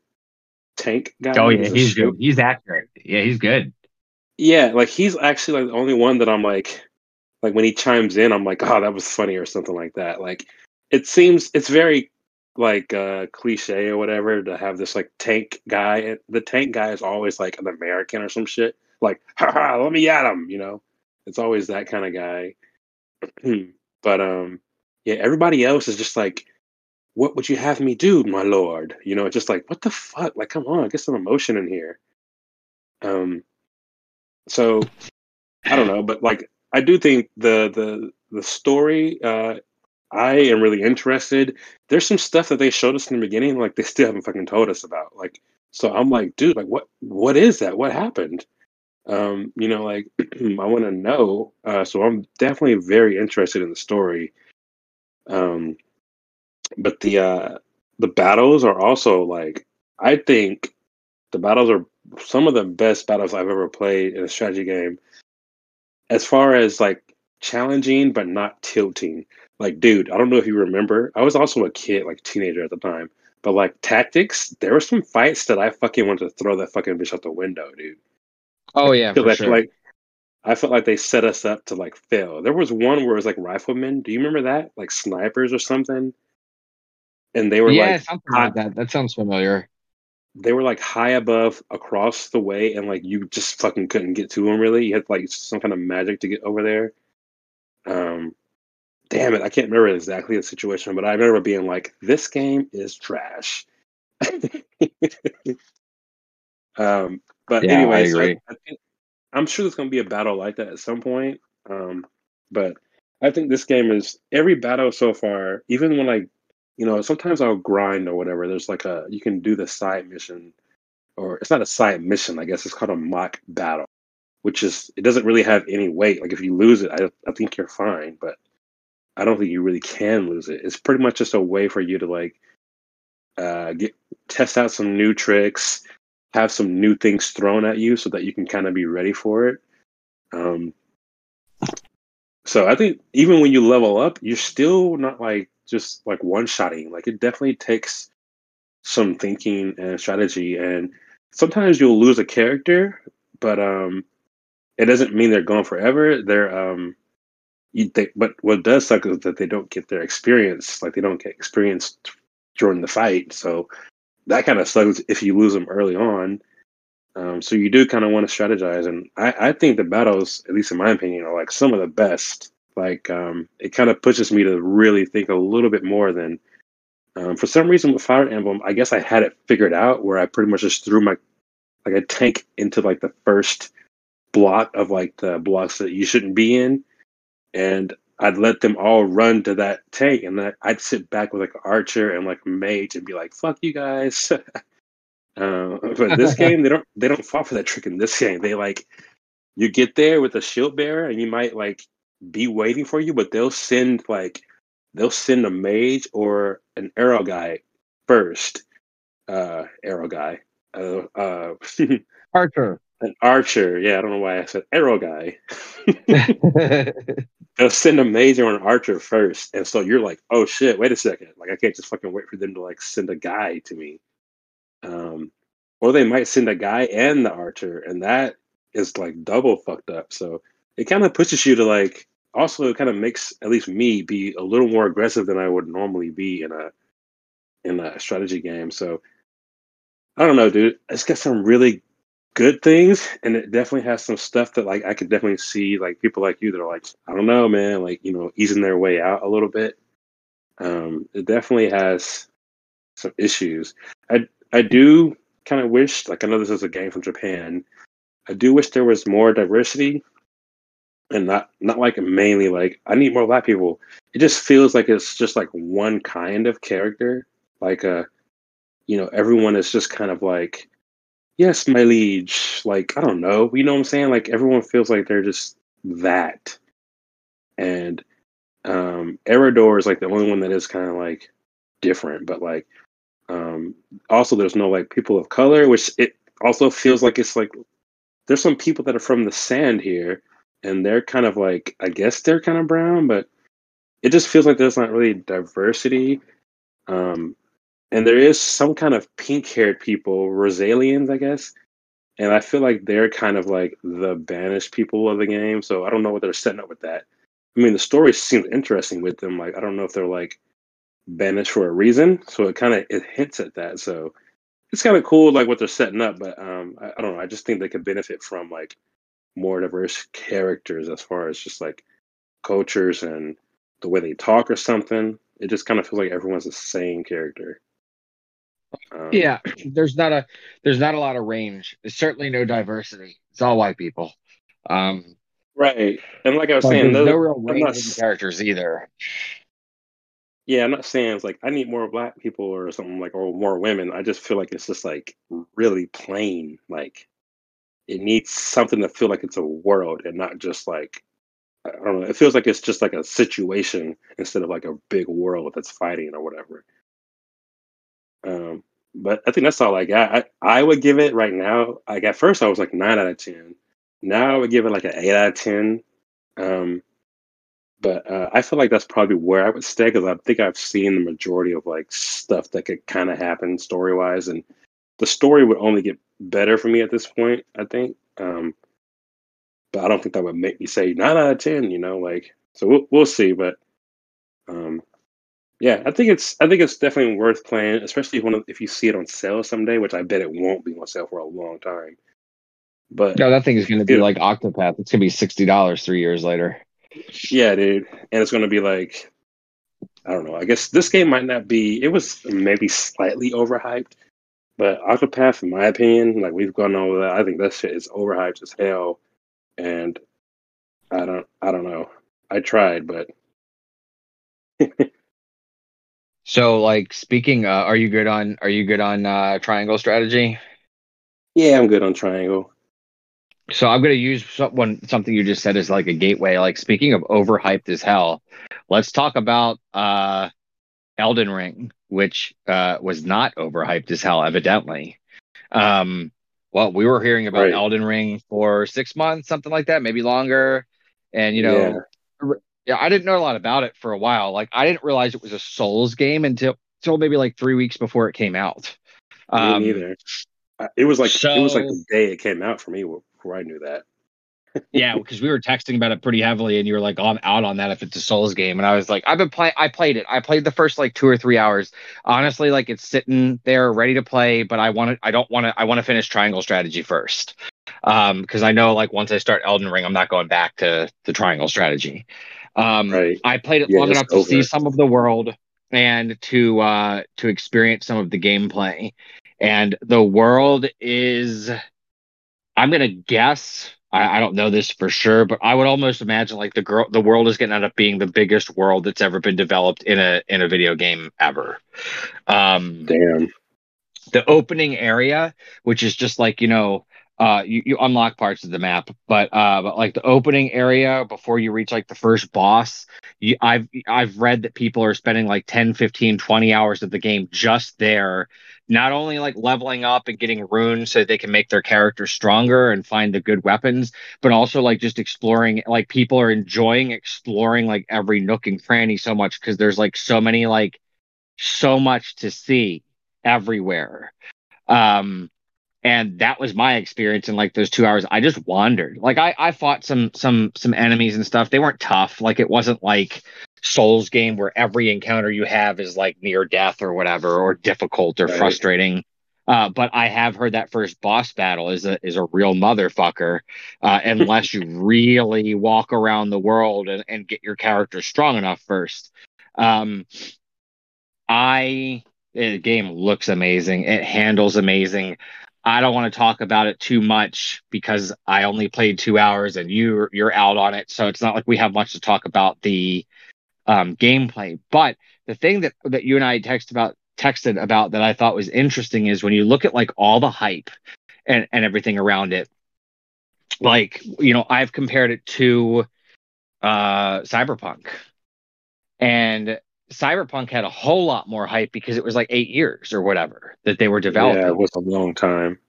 tank guy. Oh yeah, he's good. He's accurate. Yeah, he's good. Yeah, like he's actually like the only one that I'm like, like when he chimes in, I'm like, oh, that was funny or something like that. Like it seems it's very like uh cliche or whatever to have this like tank guy. The tank guy is always like an American or some shit like, ha, let me at him, you know. It's always that kind of guy. but um, yeah, everybody else is just like, what would you have me do, my lord? You know, just like, what the fuck? Like, come on, I get some emotion in here. Um, so I don't know, but like, I do think the the the story. Uh, I am really interested. There's some stuff that they showed us in the beginning, like they still haven't fucking told us about. Like, so I'm like, dude, like, what what is that? What happened? um, you know, like I want to know. Uh, so I'm definitely very interested in the story. Um, but the uh, the battles are also like I think the battles are some of the best battles I've ever played in a strategy game. As far as like challenging but not tilting. Like, dude, I don't know if you remember. I was also a kid, like teenager at the time. But like tactics, there were some fights that I fucking wanted to throw that fucking bitch out the window, dude. Oh yeah, for I sure. like I felt like they set us up to like fail. There was one where it was like riflemen. Do you remember that? Like snipers or something? And they were yeah, like something high, like that. That sounds familiar. They were like high above across the way, and like you just fucking couldn't get to them. Really, you had like some kind of magic to get over there. Um, damn it, I can't remember exactly the situation, but I remember being like, "This game is trash." um, but yeah, anyways, I agree. I, I think, I'm sure there's going to be a battle like that at some point. Um, but I think this game is every battle so far, even when like you know, sometimes I'll grind or whatever. There's like a you can do the side mission, or it's not a side mission. I guess it's called a mock battle, which is it doesn't really have any weight. Like if you lose it, I I think you're fine, but I don't think you really can lose it. It's pretty much just a way for you to like uh, get test out some new tricks, have some new things thrown at you, so that you can kind of be ready for it. Um, so I think even when you level up, you're still not like just like one shotting. Like it definitely takes some thinking and strategy, and sometimes you'll lose a character, but um, it doesn't mean they're gone forever. They're um, you think, but what does suck is that they don't get their experience. Like they don't get experience during the fight. So that kind of sucks if you lose them early on. Um, so you do kind of want to strategize, and I, I think the battles, at least in my opinion, are like some of the best. Like um, it kind of pushes me to really think a little bit more than. Um, for some reason, with Fire Emblem, I guess I had it figured out where I pretty much just threw my like a tank into like the first block of like the blocks that you shouldn't be in, and I'd let them all run to that tank, and then I'd sit back with like an archer and like a mage and be like, "Fuck you guys." uh, but this game, they don't they don't fall for that trick in this game. They like you get there with a shield bearer, and you might like be waiting for you, but they'll send like they'll send a mage or an arrow guy first. Uh, arrow guy. Uh, uh, Archer. An archer. Yeah, I don't know why I said arrow guy. They'll send a mage or an archer first. And so you're like, oh shit, wait a second. Like I can't just fucking wait for them to like send a guy to me. Um or they might send a guy and the archer, and that is like double fucked up. So it kind of pushes you to like also it kind of makes at least me be a little more aggressive than I would normally be in a in a strategy game. So I don't know, dude. It's got some really good things and it definitely has some stuff that like I could definitely see like people like you that are like, I don't know, man, like, you know, easing their way out a little bit. Um, it definitely has some issues. I I do kind of wish, like I know this is a game from Japan. I do wish there was more diversity and not not like mainly like I need more black people. It just feels like it's just like one kind of character. Like uh you know, everyone is just kind of like yes, my liege. Like, I don't know. You know what I'm saying? Like, everyone feels like they're just that. And um Erador is like the only one that is kind of like different, but like um also there's no like people of color, which it also feels like it's like there's some people that are from the sand here and they're kind of like I guess they're kind of brown, but it just feels like there's not really diversity. Um and there is some kind of pink haired people, Rosalians, I guess. And I feel like they're kind of like the banished people of the game. So I don't know what they're setting up with that. I mean, the story seems interesting with them. Like, I don't know if they're like banished for a reason. So it kind of it hints at that. So it's kind of cool, like what they're setting up. But um, I, I don't know. I just think they could benefit from like more diverse characters as far as just like cultures and the way they talk or something. It just kind of feels like everyone's the same character. Um, yeah, there's not a there's not a lot of range. There's certainly no diversity. It's all white people. Um, right, and like I was saying, there's no real range not, in characters either. Yeah, I'm not saying it's like I need more black people or something like or more women. I just feel like it's just like really plain. Like it needs something to feel like it's a world and not just like I don't know. It feels like it's just like a situation instead of like a big world that's fighting or whatever. Um, but I think that's all I got. I, I would give it right now. Like at first, I was like nine out of ten. Now I would give it like an eight out of ten. Um, but uh, I feel like that's probably where I would stay because I think I've seen the majority of like stuff that could kind of happen story wise, and the story would only get better for me at this point. I think. Um, but I don't think that would make me say nine out of ten. You know, like so we'll we'll see. But um, yeah, I think it's I think it's definitely worth playing, especially if if you see it on sale someday, which I bet it won't be on sale for a long time. But no, that thing is going to be like Octopath. It's going to be sixty dollars three years later. Yeah, dude, and it's going to be like I don't know. I guess this game might not be. It was maybe slightly overhyped, but Octopath, in my opinion, like we've gone over that. I think that shit is overhyped as hell, and I don't. I don't know. I tried, but So, like, speaking, uh, are you good on? Are you good on uh, triangle strategy? Yeah, I'm good on triangle. So I'm going to use someone something you just said as like a gateway. Like speaking of overhyped as hell, let's talk about uh, Elden Ring, which uh, was not overhyped as hell, evidently. Um, well, we were hearing about Right. Elden Ring for six months, something like that, maybe longer. And you know, yeah, I didn't know a lot about it for a while. Like I didn't realize it was a Souls game until until maybe like three weeks before it came out. Me Um, neither. Uh, It was like it was like the day it came out for me before I knew that. Yeah, because we were texting about it pretty heavily, and you were like, oh, "I'm out on that if it's a Souls game," and I was like, "I've been playing. I played it. I played the first like two or three hours. Honestly, like it's sitting there ready to play, but I want to. I don't want to. I want to finish Triangle Strategy first, um, because I know like once I start Elden Ring, I'm not going back to the Triangle Strategy. Um, Right. I played it Yeah, long enough to over. see some of the world and to uh to experience some of the gameplay. And the world is I'm gonna guess I, I don't know this for sure, but I would almost imagine like the girl the world is gonna end up being the biggest world that's ever been developed in a in a video game ever. Um Damn. the opening area, which is just like you know, uh, you, you unlock parts of the map, but uh, but like the opening area before you reach like the first boss, you, I've I've read that people are spending like 10, 15, 20 hours of the game just there, not only like leveling up and getting runes so they can make their character stronger and find the good weapons, but also like just exploring. Like people are enjoying exploring like every nook and cranny so much because there's like so many like so much to see everywhere. Um, and that was my experience in like those two hours. I just wandered. Like I, I fought some some some enemies and stuff. They weren't tough. Like it wasn't like Souls game where every encounter you have is like near death or whatever, or difficult or Right. frustrating. Uh, but I have heard that first boss battle is a is a real motherfucker, uh, unless you really walk around the world and, and get your character strong enough first. Um, I the game looks amazing. It handles amazing. I don't want to talk about it too much because I only played two hours and you you're out on it, so it's not like we have much to talk about the um, gameplay. But the thing that that you and I text about texted about that I thought was interesting is when you look at like all the hype and and everything around it. Like you know, I've compared it to uh, Cyberpunk, and Cyberpunk had a whole lot more hype because it was like eight years or whatever that they were developing Yeah, it was a long time.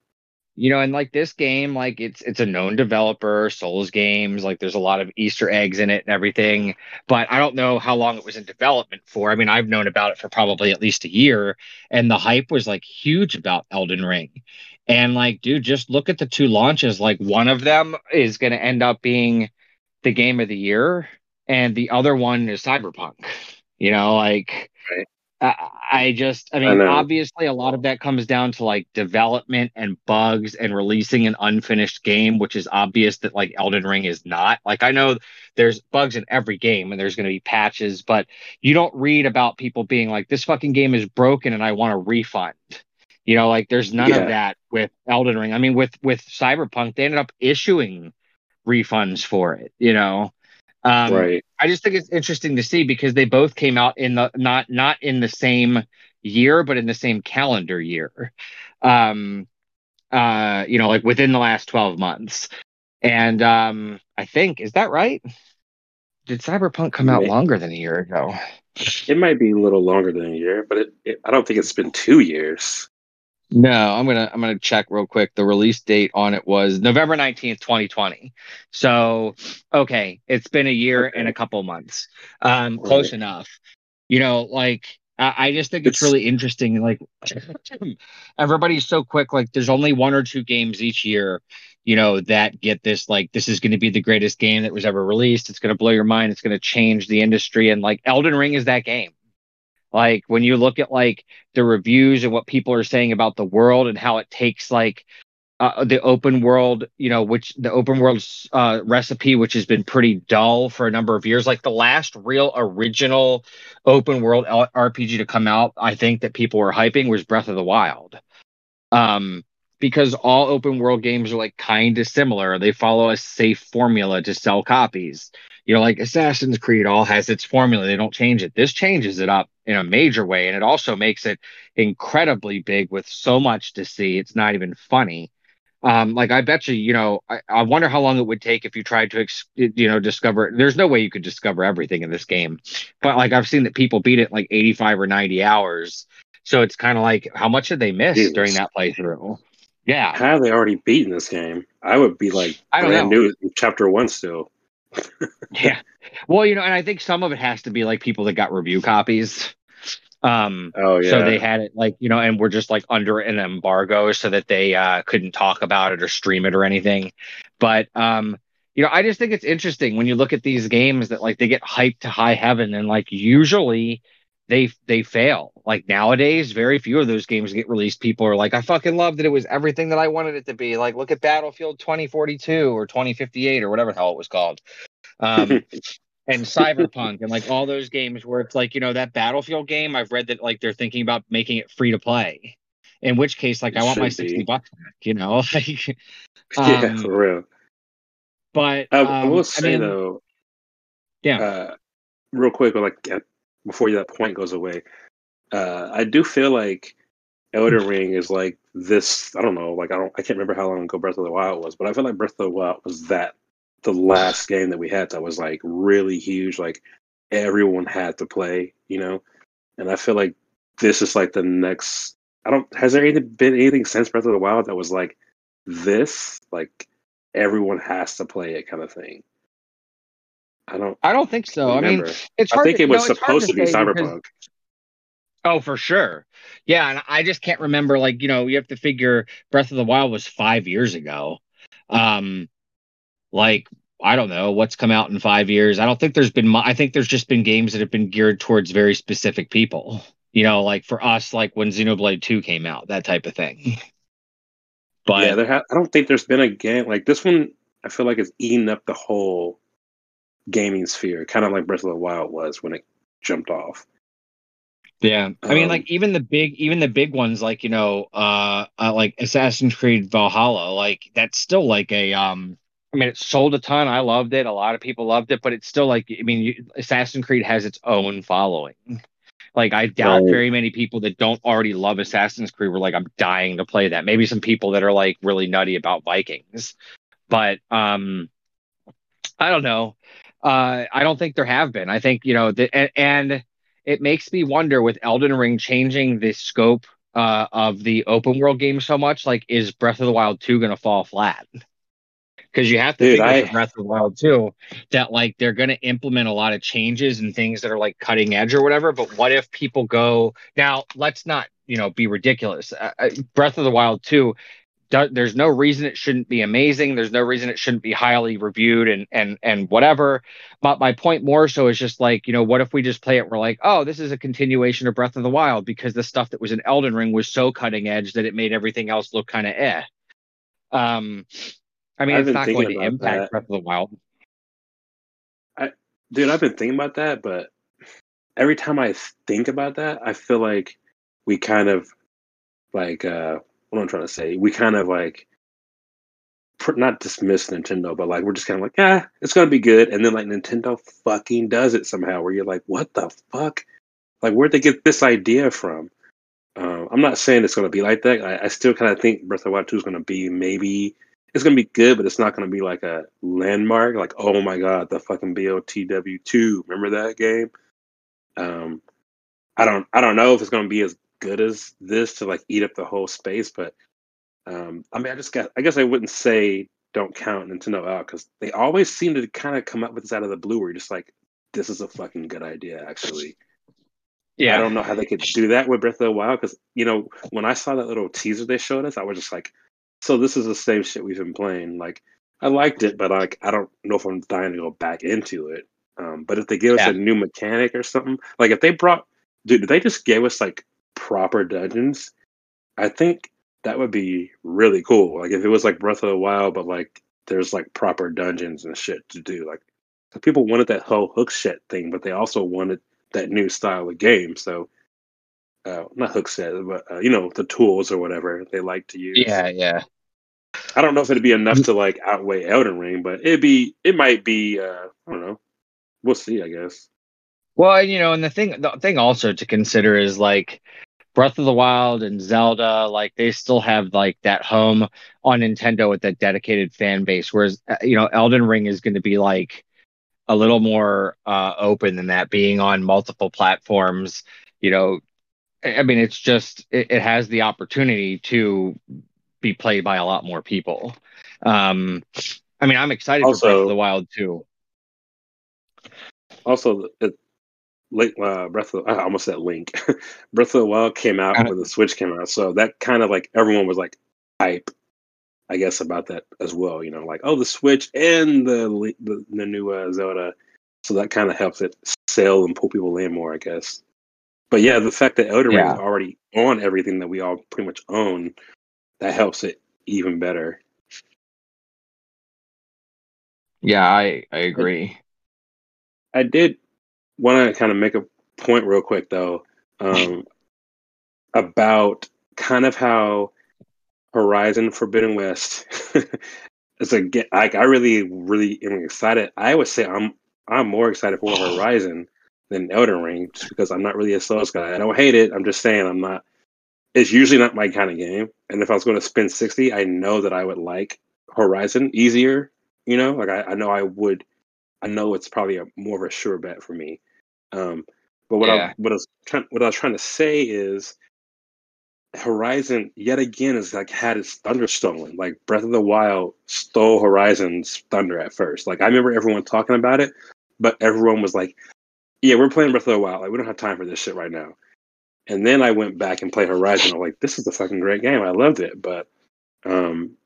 You know and like this game like it's it's a known developer souls games like there's a lot of easter eggs in it and everything but i don't know how long it was in development for i mean i've known about it for probably at least a year and the hype was like huge about elden ring and like dude just look at the two launches like one of them is going to end up being the game of the year and the other one is cyberpunk you know like Right. I, I just, I I mean, know. obviously, a lot of that comes down to like development and bugs and releasing an unfinished game, which is obvious that like Elden Ring is not. Like, I know there's bugs in every game and there's going to be patches, but you don't read about people being like, this fucking game is broken and I want a refund. You know, like there's none Yeah. of that with Elden Ring. I mean, with with Cyberpunk, they ended up issuing refunds for it. You know, um, right. I just think it's interesting to see because they both came out in the not not in the same year, but in the same calendar year. Um, uh, you know, like within the last twelve months. And um, I think is that right? Did Cyberpunk come out longer than a year ago? It might be a little longer than a year, but it, it, I don't think it's been two years. No, I'm gonna I'm gonna check real quick. The release date on it was November nineteenth, twenty twenty. So okay, it's been a year Okay. and a couple months. Um, close Right. enough. You know, like I, I just think it's, It's- really interesting. Like everybody's so quick. Like there's only one or two games each year, you know, that get this. Like this is going to be the greatest game that was ever released. It's going to blow your mind. It's going to change the industry. And like Elden Ring is that game. Like when you look at like the reviews and what people are saying about the world and how it takes like uh, the open world, you know, which the open world uh, recipe, which has been pretty dull for a number of years. Like the last real original open world RPG to come out, I think that people were hyping was Breath of the Wild. Um, because all open world games are like kind of similar. They follow a safe formula to sell copies. You know, like Assassin's Creed all has its formula. They don't change it. This changes it up in a major way. And it also makes it incredibly big with so much to see. It's not even funny. Um, like I bet you, you know, I, I wonder how long it would take if you tried to, ex- you know, discover. There's no way you could discover everything in this game, but like I've seen that people beat it like 85 or 90 hours. So it's kind of like, how much did they miss during that playthrough? Yeah, How have they already beaten this game? I would be like I don't brand know. new chapter one still. yeah. Well, you know, and I think some of it has to be like people that got review copies. Um, Oh yeah. so they had it like you know, and we're just like under an embargo so that they uh, couldn't talk about it or stream it or anything. But um, you know, I just think it's interesting when you look at these games that like they get hyped to high heaven and like usually they they fail. Like nowadays, very few of those games get released. People are like, I fucking loved it. It was everything that I wanted it to be. Like, look at Battlefield 2042 or 2058 or whatever the hell it was called. Um, and Cyberpunk and like all those games where it's like, you know, that Battlefield game, I've read that like they're thinking about making it free to play. In which case, like, It I want my should be. 60 bucks back, you know? Like, yeah, um, for real. but I, I um, will say mean, though, yeah, uh, real quick, like before that point goes away, uh, I do feel like Elden Ring is like this. I don't know, like I don't, I can't remember how long ago Breath of the Wild was, but I feel like Breath of the Wild was that the last game that we had that was like really huge, like everyone had to play, you know. And I feel like this is like the next. I don't. Has there any, been anything since Breath of the Wild that was like this, like everyone has to play it kind of thing? I don't I don't think so. I mean, remember. it's I think to, it was no, supposed to, be say because- Cyberpunk. Oh, for sure. Yeah, and I just can't remember. Like, you know, you have to figure Breath of the Wild was five years ago. Um, like I don't know what's come out in five years. I don't think there's been. I think there's just been games that have been geared towards very specific people. You know, like for us, like when Xenoblade Two came out, that type of thing. But yeah, there ha- I don't think there's been a game like this one. I feel like it's eaten up the whole gaming sphere, kind of like Breath of the Wild was when it jumped off. Yeah, I mean, Um, like even the big, even the big ones, like you know, uh, uh, like Assassin's Creed Valhalla, like that's still like a, um, I mean, it sold a ton. I loved it. A lot of people loved it, but it's still like, I mean, you, Assassin's Creed has its own following. Like, I doubt Right. very many people that don't already love Assassin's Creed were like, I'm dying to play that. Maybe some people that are like really nutty about Vikings, but um, I don't know. Uh, I don't think there have been. I think you know, the, and, and it makes me wonder with Elden Ring changing the scope uh, of the open world game so much. Like, is Breath of the Wild two going to fall flat? Because you have to Dude, think I- Breath of the Wild two that like they're going to implement a lot of changes and things that are like cutting edge or whatever. But what if people go now? Let's not you know be ridiculous. Uh, uh, Breath of the Wild two do, there's no reason it shouldn't be amazing. There's no reason it shouldn't be highly reviewed and and and whatever. But my point more so is just like, you know, what if we just play it? We're like, oh, this is a continuation of Breath of the Wild because the stuff that was in Elden Ring was so cutting edge that it made everything else look kind of eh. Um, I mean, I've it's not going to impact that. Breath of the Wild. I, dude, I've been thinking about that, but every time I think about that, I feel like we kind of like uh what I'm trying to say, we kind of like not dismiss Nintendo, but like we're just kind of like, yeah, it's gonna be good, and then like Nintendo fucking does it somehow, where you're like, what the fuck? Like, where'd they get this idea from? Um, I'm not saying it's gonna be like that. I, I still kind of think Breath of the Wild 2 is gonna be maybe it's gonna be good, but it's not gonna be like a landmark. Like, oh my god, the fucking BOTW two. Remember that game? Um, I don't, I don't know if it's gonna be as good as this to like eat up the whole space, but um, I mean, I just got, I guess I wouldn't say don't count Nintendo out because they always seem to kind of come up with this out of the blue. Where you're just like, this is a fucking good idea, actually. Yeah. I don't know how they could do that with Breath of the Wild because you know when I saw that little teaser they showed us, I was just like, so this is the same shit we've been playing. Like I liked it, but like I don't know if I'm dying to go back into it. Um, but if they give us a new mechanic or something, like if they brought, dude, they just gave us like proper dungeons, I think that would be really cool. Like if it was like Breath of the Wild, but like there's like proper dungeons and shit to do. Like people wanted that whole hook shit thing, but they also wanted that new style of game. So uh, not hook set, but uh, you know the tools or whatever they like to use. Yeah, yeah. I don't know if it'd be enough to like outweigh Elden Ring, but it'd be it might be. Uh, I don't know. We'll see. I guess. Well, you know, and the thing the thing also to consider is like Breath of the Wild and Zelda, like they still have like that home on Nintendo with that dedicated fan base. Whereas uh, you know, Elden Ring is going to be like a little more uh, open than that, being on multiple platforms. You know, I mean, it's just it, it has the opportunity to be played by a lot more people. Um, I mean, I'm excited also, for Breath of the Wild too. Also, it, late uh, Breath of I almost said Link. Breath of the Wild came out when the Switch came out, so that kind of like everyone was like hype, I guess, about that as well. You know, like oh, the Switch and the the, the new uh, Zelda, so that kind of helps it sell and pull people in more, I guess. But yeah, the fact that Elden Ring yeah. is already on everything that we all pretty much own, that helps it even better. Yeah, I I agree. I did want to kind of make a point real quick though um, about kind of how Horizon Forbidden West is a get like I really really am excited. I would say I'm I'm more excited for Horizon than Elden Ring just because I'm not really a Souls guy. I don't hate it. I'm just saying I'm not. It's usually not my kind of game. And if I was going to spend sixty, I know that I would like Horizon easier. You know, like I, I know I would. I know it's probably a more of a sure bet for me. Um, but what yeah. I what I was trying what I was trying to say is Horizon yet again is like had its thunder stolen. Like Breath of the Wild stole Horizon's thunder at first. Like I remember everyone talking about it, but everyone was like, "Yeah, we're playing Breath of the Wild. Like we don't have time for this shit right now." And then I went back and played Horizon. I'm like, "This is a fucking great game. I loved it." But um,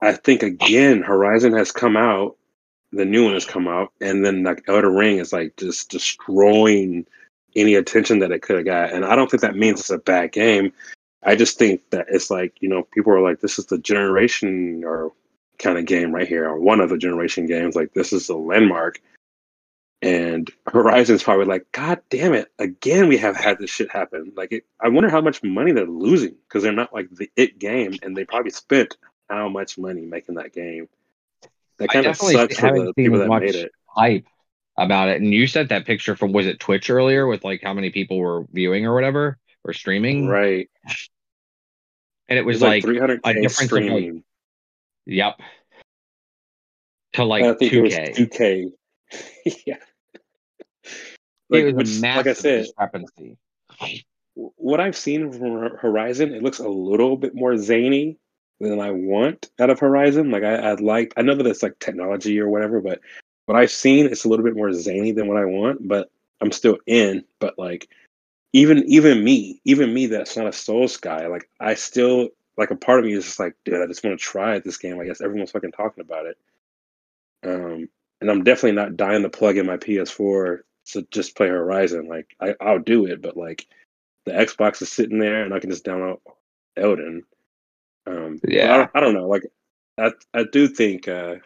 I think again, Horizon has come out the new one has come out, and then like Elden Ring is like just destroying any attention that it could have got. And I don't think that means it's a bad game. I just think that it's like you know people are like this is the generation or kind of game right here, or one of the generation games. Like this is a landmark. And Horizon's probably like, God damn it! Again, we have had this shit happen. Like, it, I wonder how much money they're losing because they're not like the it game, and they probably spent how much money making that game. That kind of sucks for the people that made it. Hype about it, and you sent that picture from was it Twitch earlier with like how many people were viewing or whatever or streaming, right? And it was, it was like, like a difference streaming. of like, yep, to like two K, two K, yeah. Like, it was a massive like I said, discrepancy. What I've seen from Horizon, it looks a little bit more zany than I want out of Horizon. Like I, I'd like, I know that it's like technology or whatever, but what I've seen, it's a little bit more zany than what I want. But I'm still in. But like, even even me, even me, that's not a Souls guy. Like I still like a part of me is just like, dude, I just want to try this game. I guess everyone's fucking talking about it. Um, and I'm definitely not dying to plug in my PS4 to just play Horizon. Like I, I'll do it, but like the Xbox is sitting there, and I can just download Elden. Um, yeah, I, I, don't know. Like, I I do think uh,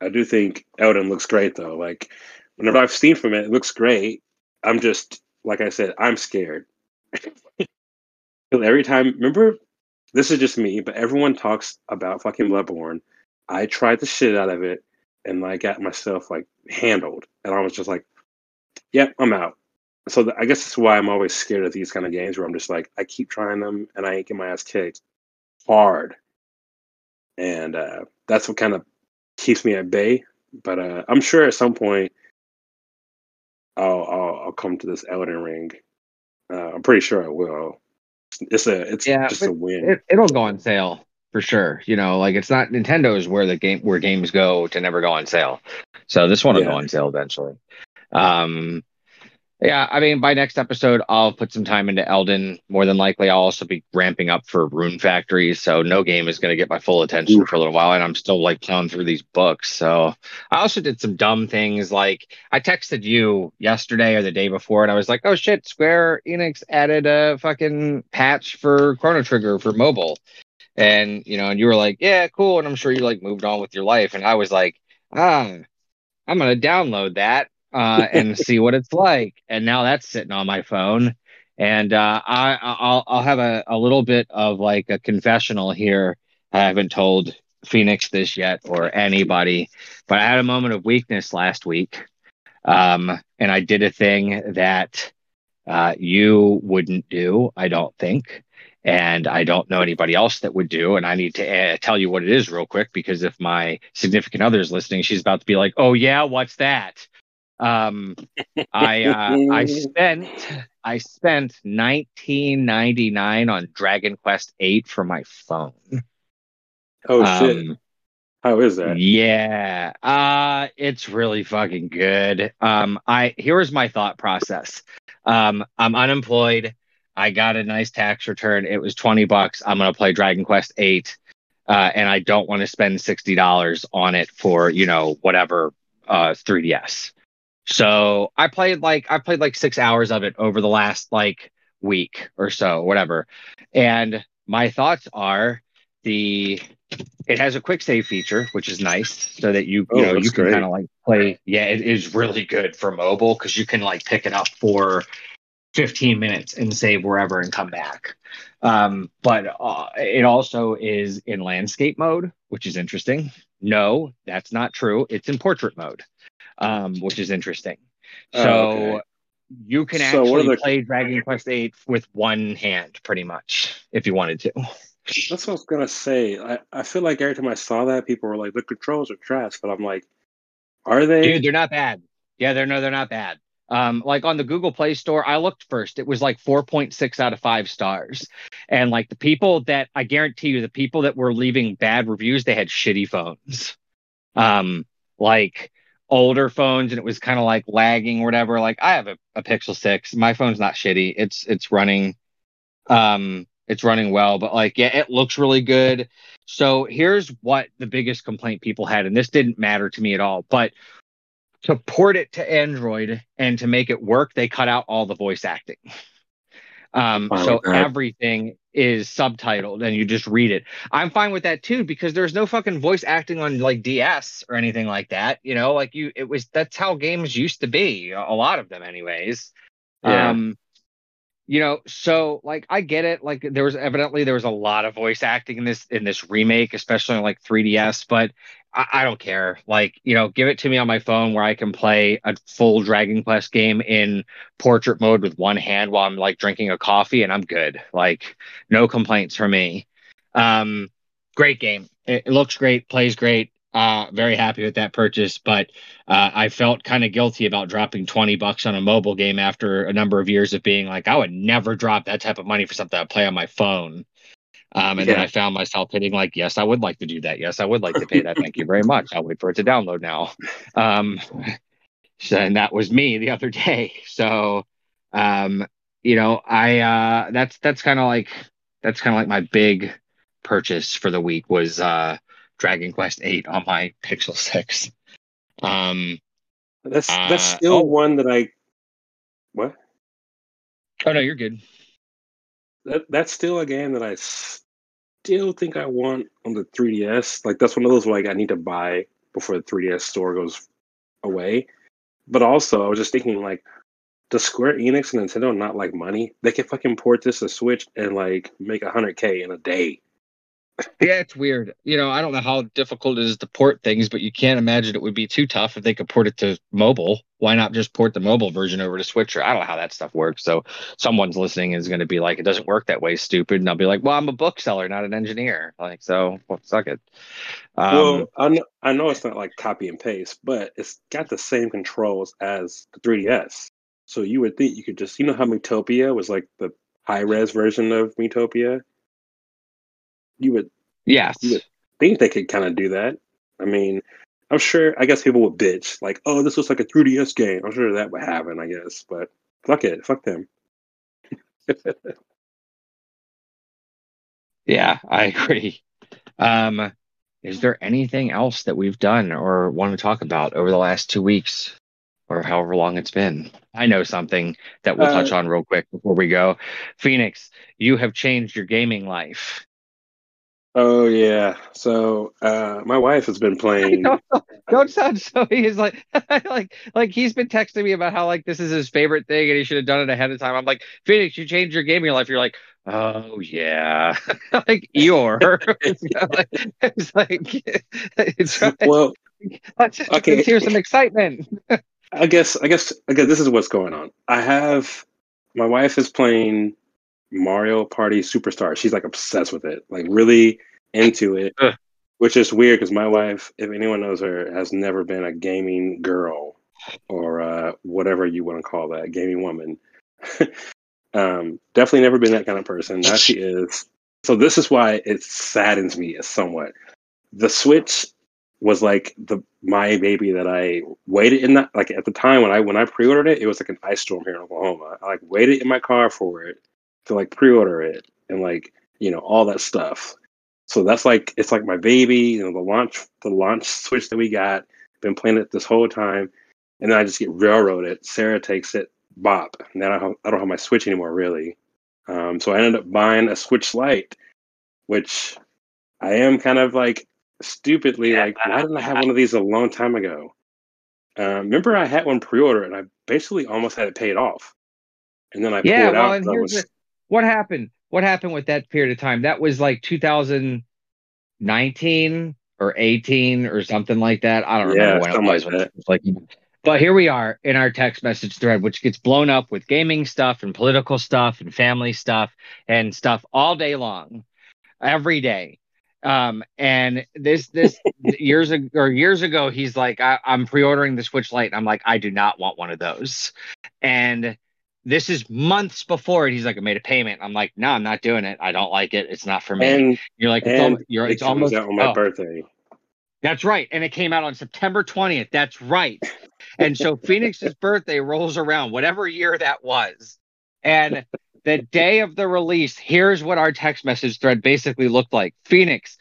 I do think Elden looks great though. Like, whenever I've seen from it, it looks great. I'm just like I said, I'm scared. Every time, remember, this is just me, but everyone talks about fucking Bloodborne. I tried the shit out of it, and I got myself like handled, and I was just like, "Yep, yeah, I'm out." So the, I guess that's why I'm always scared of these kind of games, where I'm just like, I keep trying them, and I ain't get my ass kicked hard, and uh, that's what kind of keeps me at bay. But uh, I'm sure at some point I'll, I'll, I'll come to this Elden Ring. Uh, I'm pretty sure I will. It's a it's yeah, just a win. It, it'll go on sale for sure. You know, like it's not Nintendo's where the game where games go to never go on sale. So this one will yeah. go on sale eventually. Um, yeah, I mean, by next episode, I'll put some time into Elden. More than likely, I'll also be ramping up for Rune Factory. So no game is going to get my full attention Ooh. for a little while, and I'm still like plowing through these books. So I also did some dumb things, like I texted you yesterday or the day before, and I was like, "Oh shit, Square Enix added a fucking patch for Chrono Trigger for mobile," and you know, and you were like, "Yeah, cool," and I'm sure you like moved on with your life, and I was like, "Ah." I'm gonna download that uh, and see what it's like. And now that's sitting on my phone. And uh, I, I'll, I'll have a, a little bit of like a confessional here. I haven't told Phoenix this yet or anybody, but I had a moment of weakness last week. Um, and I did a thing that uh, you wouldn't do, I don't think. And I don't know anybody else that would do. And I need to uh, tell you what it is real quick because if my significant other is listening, she's about to be like, "Oh yeah, what's that?" Um, I uh, I spent I spent 19.99 on Dragon Quest 8 for my phone. Oh shit! Um, How is that? Yeah, uh, it's really fucking good. Um, I here's my thought process. Um, I'm unemployed. I got a nice tax return. It was 20 bucks. I'm gonna play Dragon Quest 8. Uh, and I don't want to spend sixty dollars on it for you know whatever uh, 3ds. So I played like I played like six hours of it over the last like week or so, whatever. And my thoughts are the it has a quick save feature, which is nice, so that you you oh, know you can kind of like play. Yeah, it is really good for mobile because you can like pick it up for 15 minutes and save wherever and come back. Um, but uh, it also is in landscape mode, which is interesting. No, that's not true. It's in portrait mode um, which is interesting. Oh, so oh, okay. you can so actually the... play Dragon Quest VIII with one hand, pretty much, if you wanted to. That's what I was gonna say. I, I feel like every time I saw that, people were like, "The controls are trash," but I'm like, "Are they?" Dude, they're not bad. Yeah, they're no, they're not bad. Um, like on the Google Play Store, I looked first. It was like 4.6 out of five stars. And like the people that I guarantee you, the people that were leaving bad reviews, they had shitty phones. Um, like older phones and it was kind of like lagging or whatever. Like I have a, a Pixel 6. My phone's not shitty. It's it's running um it's running well, but like yeah, it looks really good. So here's what the biggest complaint people had, and this didn't matter to me at all, but to port it to Android and to make it work, they cut out all the voice acting. Um, so everything is subtitled and you just read it. I'm fine with that too because there's no fucking voice acting on like DS or anything like that. You know, like you, it was that's how games used to be. A lot of them, anyways. Yeah. Um, you know, so like I get it. Like there was evidently there was a lot of voice acting in this in this remake, especially on like 3DS. But I, I, don't care. Like, you know, give it to me on my phone where I can play a full Dragon Quest game in portrait mode with one hand while I'm like drinking a coffee and I'm good. Like, no complaints for me. Um, great game. It, it looks great, plays great. Uh, very happy with that purchase, but uh, I felt kind of guilty about dropping 20 bucks on a mobile game after a number of years of being like, I would never drop that type of money for something I play on my phone. Um, and yeah. then I found myself hitting like, yes, I would like to do that. Yes, I would like to pay that. Thank you very much. I'll wait for it to download now. Um, so, and that was me the other day. So, um, you know, I uh, that's that's kind of like that's kind of like my big purchase for the week was uh, Dragon Quest Eight on my Pixel Six. Um, that's that's uh, still oh, one that I. What? Oh no, you're good that that's still a game that I still think I want on the 3DS. Like that's one of those like I need to buy before the 3DS store goes away. But also, I was just thinking like, does Square Enix and Nintendo not like money? They can fucking port this to Switch and like make a hundred k in a day yeah, it's weird. You know, I don't know how difficult it is to port things, but you can't imagine it would be too tough if they could port it to mobile. Why not just port the mobile version over to Switch? Or I don't know how that stuff works. So someone's listening is going to be like, "It doesn't work that way, stupid," and I'll be like, "Well, I'm a bookseller, not an engineer." Like, so well, suck it. Um, well, I know, I know it's not like copy and paste, but it's got the same controls as the 3DS. So you would think you could just, you know, how Miitopia was like the high res version of Miitopia you would yes you would think they could kind of do that. I mean, I'm sure. I guess people would bitch like, "Oh, this looks like a 3DS game." I'm sure that would happen. I guess, but fuck it, fuck them. yeah, I agree. Um, is there anything else that we've done or want to talk about over the last two weeks or however long it's been? I know something that we'll uh, touch on real quick before we go. Phoenix, you have changed your gaming life. Oh yeah. So uh, my wife has been playing. don't, don't sound so. He's like, like, like he's been texting me about how like this is his favorite thing and he should have done it ahead of time. I'm like, Phoenix, you changed your gaming life. You're like, oh yeah, like Eeyore. it's like, it's like, well, let's, okay. let's hear some excitement. I guess, I guess, I guess this is what's going on. I have my wife is playing Mario Party Superstar. She's like obsessed with it, like really into it, which is weird because my wife, if anyone knows her, has never been a gaming girl or uh, whatever you want to call that, gaming woman. um, definitely never been that kind of person. Now she is. So this is why it saddens me somewhat. The Switch was like the my baby that I waited in that like at the time when I when I pre-ordered it, it was like an ice storm here in Oklahoma. I like waited in my car for it to like pre-order it and like you know all that stuff. So that's like it's like my baby, you know, the launch the launch switch that we got. Been playing it this whole time, and then I just get railroaded. Sarah takes it, bop. And then I don't, I don't have my switch anymore, really. Um, so I ended up buying a Switch Lite, which I am kind of like stupidly yeah, like, why didn't I have one of these a long time ago? Uh, remember, I had one pre-order, and I basically almost had it paid off, and then I yeah, pulled well, out. And here's was, the, what happened? What happened with that period of time? That was like 2019 or 18 or something like that. I don't yeah, remember when it was. Like, it was like, but here we are in our text message thread, which gets blown up with gaming stuff and political stuff and family stuff and stuff all day long, every day. Um, and this this years ago or years ago, he's like, I, I'm pre-ordering the Switch Lite. And I'm like, I do not want one of those. And this is months before it. He's like, I made a payment. I'm like, no, I'm not doing it. I don't like it. It's not for me. And, you're like, it's, almost, you're, it it's almost out on my oh, birthday. That's right. And it came out on September 20th. That's right. And so Phoenix's birthday rolls around, whatever year that was. And the day of the release, here's what our text message thread basically looked like Phoenix,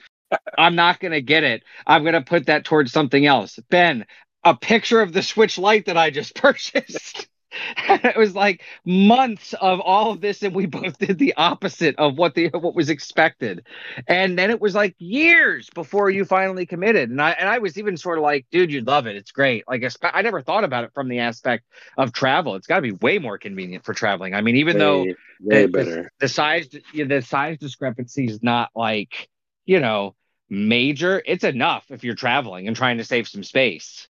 I'm not going to get it. I'm going to put that towards something else. Ben, a picture of the Switch Lite that I just purchased. it was like months of all of this and we both did the opposite of what the what was expected. And then it was like years before you finally committed. And i and i was even sort of like dude you'd love it. It's great. Like i never thought about it from the aspect of travel. It's got to be way more convenient for traveling. I mean even way, though way the, better. The, the size the size discrepancy is not like you know major. It's enough if you're traveling and trying to save some space.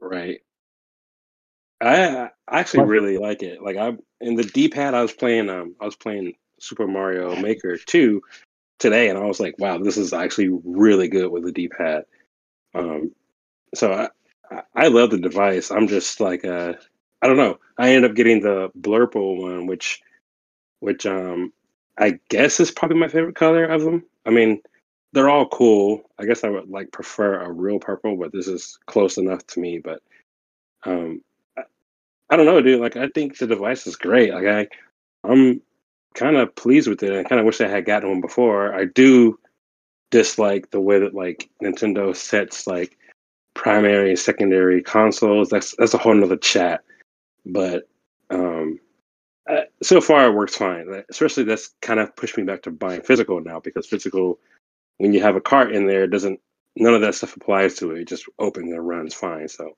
Right I, I actually really like it. Like I in the D pad, I was playing um I was playing Super Mario Maker 2 today, and I was like, wow, this is actually really good with the D pad. Um, so I I love the device. I'm just like uh I don't know. I ended up getting the Blurple one, which which um I guess is probably my favorite color of them. I mean, they're all cool. I guess I would like prefer a real purple, but this is close enough to me. But um, I don't know, dude. Like, I think the device is great. Like, I, I'm kind of pleased with it. I kind of wish I had gotten one before. I do dislike the way that like Nintendo sets like primary and secondary consoles. That's that's a whole nother chat. But um, uh, so far it works fine. Especially that's kind of pushed me back to buying physical now because physical, when you have a cart in there, it doesn't none of that stuff applies to it. It just opens and runs fine. So,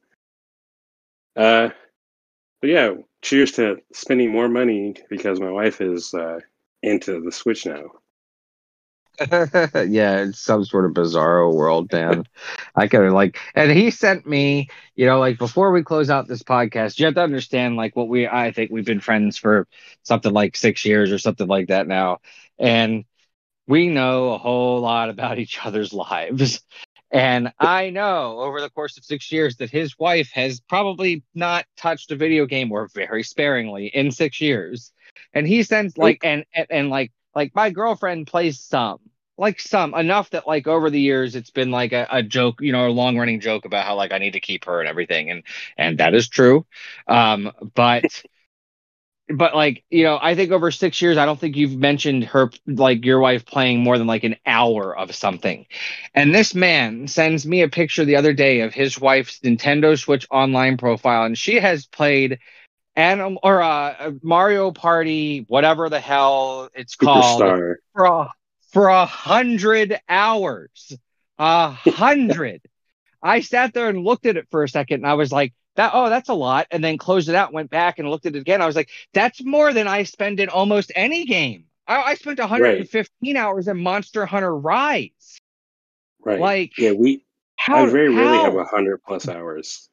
uh, but yeah, cheers to spending more money because my wife is uh, into the Switch now. yeah, it's some sort of bizarro world, man. I could like, and he sent me, you know, like before we close out this podcast, you have to understand, like, what we, I think we've been friends for something like six years or something like that now. And we know a whole lot about each other's lives. And I know over the course of six years that his wife has probably not touched a video game or very sparingly in six years. And he sends like and, and and like like my girlfriend plays some like some enough that like over the years it's been like a, a joke you know a long running joke about how like i need to keep her and everything and and that is true um but but like you know i think over six years i don't think you've mentioned her like your wife playing more than like an hour of something and this man sends me a picture the other day of his wife's nintendo switch online profile and she has played animal or uh mario party whatever the hell it's called Superstar. for for a hundred hours. A hundred. I sat there and looked at it for a second and I was like, that oh, that's a lot. And then closed it out, went back and looked at it again. I was like, that's more than I spend in almost any game. I, I spent 115 right. hours in Monster Hunter Rise. Right. Like yeah, we how, I very how? rarely have a hundred plus hours.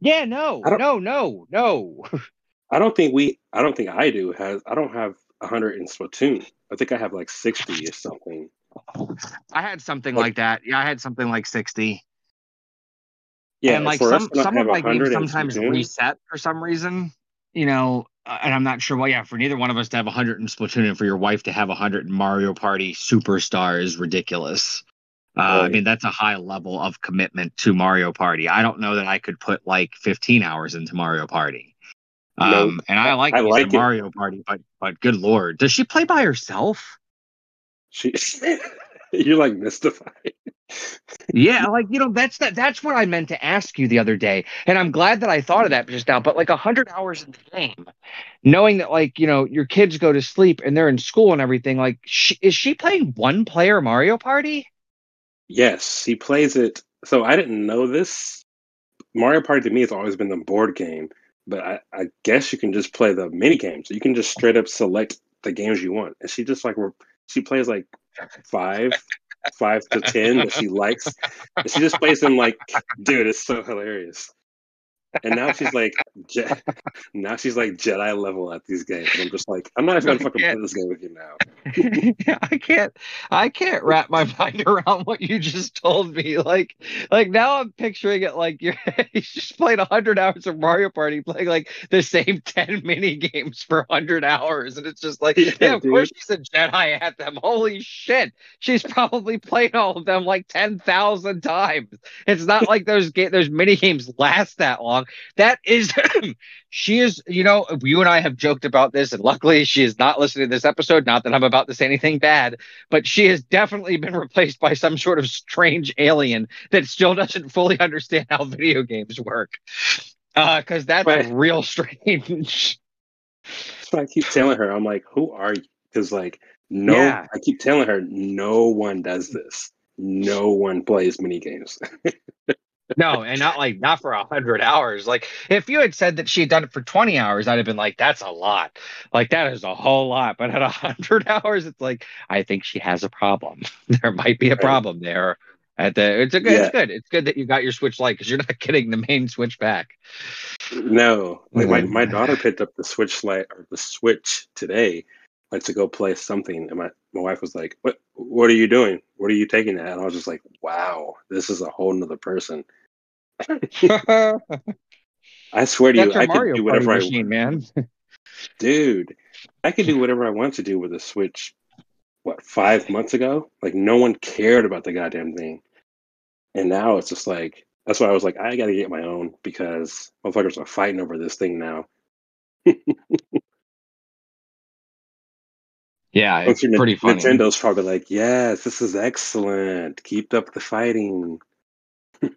Yeah, no, no, no, no. I don't think we. I don't think I do. Has I don't have a hundred in Splatoon. I think I have like sixty or something. I had something like, like that. Yeah, I had something like sixty. Yeah, and like some some of my games sometimes reset for some reason. You know, uh, and I'm not sure. Well, yeah, for neither one of us to have 100 in Splatoon and for your wife to have 100 in Mario Party Superstar is ridiculous. Uh, right. I mean, that's a high level of commitment to Mario Party. I don't know that I could put like 15 hours into Mario Party. Um, and I like, I like Mario Party, but but good lord, does she play by herself? She, you're like mystified. Yeah, like you know, that's that. That's what I meant to ask you the other day, and I'm glad that I thought of that just now. But like hundred hours in the game, knowing that like you know your kids go to sleep and they're in school and everything, like she, is she playing one player Mario Party? Yes, he plays it. So I didn't know this. Mario Party to me has always been the board game, but I, I guess you can just play the mini games. You can just straight up select the games you want, and she just like she plays like five, five to ten that she likes. And she just plays them like, dude, it's so hilarious and now she's like, Je- now she's like Jedi level at these games. And I'm just like, I'm not even gonna fucking play this game with you now. I can't, I can't wrap my mind around what you just told me. Like, like now I'm picturing it like you're he's just playing hundred hours of Mario Party, playing like the same ten mini games for hundred hours, and it's just like, yeah, yeah of dude. course she's a Jedi at them. Holy shit, she's probably played all of them like ten thousand times. It's not like those ga- those mini games last that long that is, she is, you know, you and I have joked about this, and luckily she is not listening to this episode. Not that I'm about to say anything bad, but she has definitely been replaced by some sort of strange alien that still doesn't fully understand how video games work. Because uh, that's right. real strange. That's what I keep telling her. I'm like, who are you? Because, like, no, yeah. I keep telling her, no one does this. No one plays mini games. no, and not like not for a hundred hours. Like if you had said that she had done it for twenty hours, I'd have been like, "That's a lot. Like that is a whole lot." But at a hundred hours, it's like I think she has a problem. there might be a problem there. At the it's a good. Yeah. It's good. It's good that you got your Switch Lite because you're not getting the main Switch back. No, like my my mm-hmm. daughter picked up the Switch Lite or the Switch today, like to go play something, and my my wife was like, "What? What are you doing? What are you taking that?" And I was just like, "Wow, this is a whole nother person." I swear to That's you, I could do whatever I man. Dude, I could do whatever I want to do with a Switch. What five months ago? Like no one cared about the goddamn thing, and now it's just like that's why I was like, I got to get my own because motherfuckers are fighting over this thing now. Yeah, it's N- pretty funny. Nintendo's probably like, yes, this is excellent. Keep up the fighting.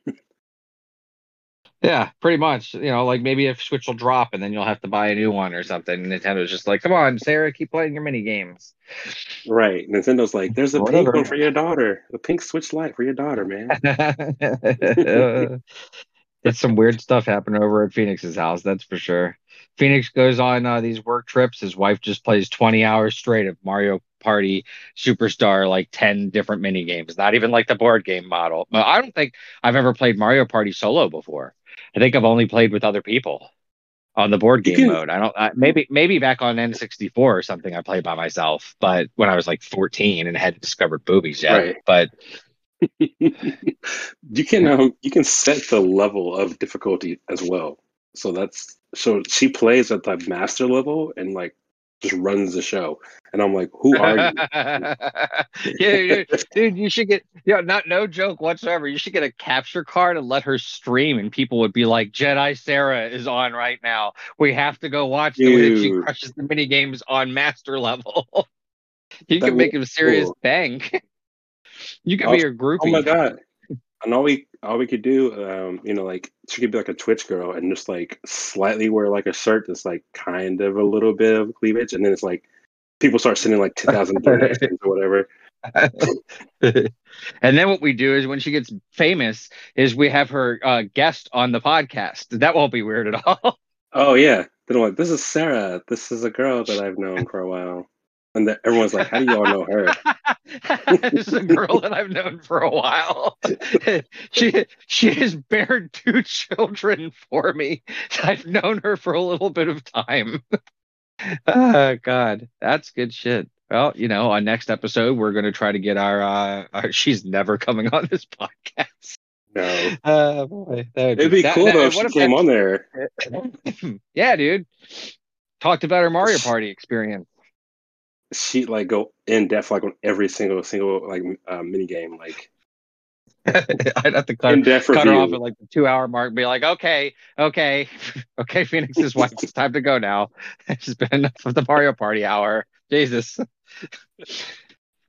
yeah, pretty much. You know, like maybe if Switch will drop and then you'll have to buy a new one or something. Nintendo's just like, come on, Sarah, keep playing your mini games. Right. Nintendo's like, there's a Whatever. pink one for your daughter. A pink Switch Lite for your daughter, man. There's some weird stuff happening over at Phoenix's house, that's for sure. Phoenix goes on uh, these work trips. His wife just plays 20 hours straight of Mario Party Superstar, like 10 different mini games, not even like the board game model. But I don't think I've ever played Mario Party solo before. I think I've only played with other people on the board game mode. I don't, I, maybe, maybe back on N64 or something, I played by myself, but when I was like 14 and hadn't discovered boobies yet. Right. But you can um, you can set the level of difficulty as well. So that's so she plays at the master level and like just runs the show. And I'm like, who are you? yeah, dude, you should get yeah, not no joke whatsoever. You should get a capture card and let her stream, and people would be like, Jedi Sarah is on right now. We have to go watch the way she crushes the mini games on master level. you can make a serious cool. bank. you could be your groupie. Oh my god. And all we all we could do, um, you know, like she could be like a Twitch girl and just like slightly wear like a shirt that's like kind of a little bit of cleavage, and then it's like people start sending like two thousand donations or whatever, and then what we do is when she gets famous, is we have her uh, guest on the podcast. That won't be weird at all. Oh yeah, they're like, "This is Sarah. This is a girl that I've known for a while." And the, everyone's like, "How do y'all know her?" this is a girl that I've known for a while. she she has bared two children for me. I've known her for a little bit of time. oh God, that's good shit. Well, you know, on next episode, we're going to try to get our, uh, our. She's never coming on this podcast. No. Uh, boy, that would It'd be that- cool that- though if she came on there. yeah, dude. Talked about her Mario Party experience. She like go in depth like on every single single like uh, mini game like I'd have to cut, cut her off at like the two hour mark and be like, okay, okay, okay, Phoenix's wife, it's time to go now. It's been enough of the Mario Party hour. Jesus.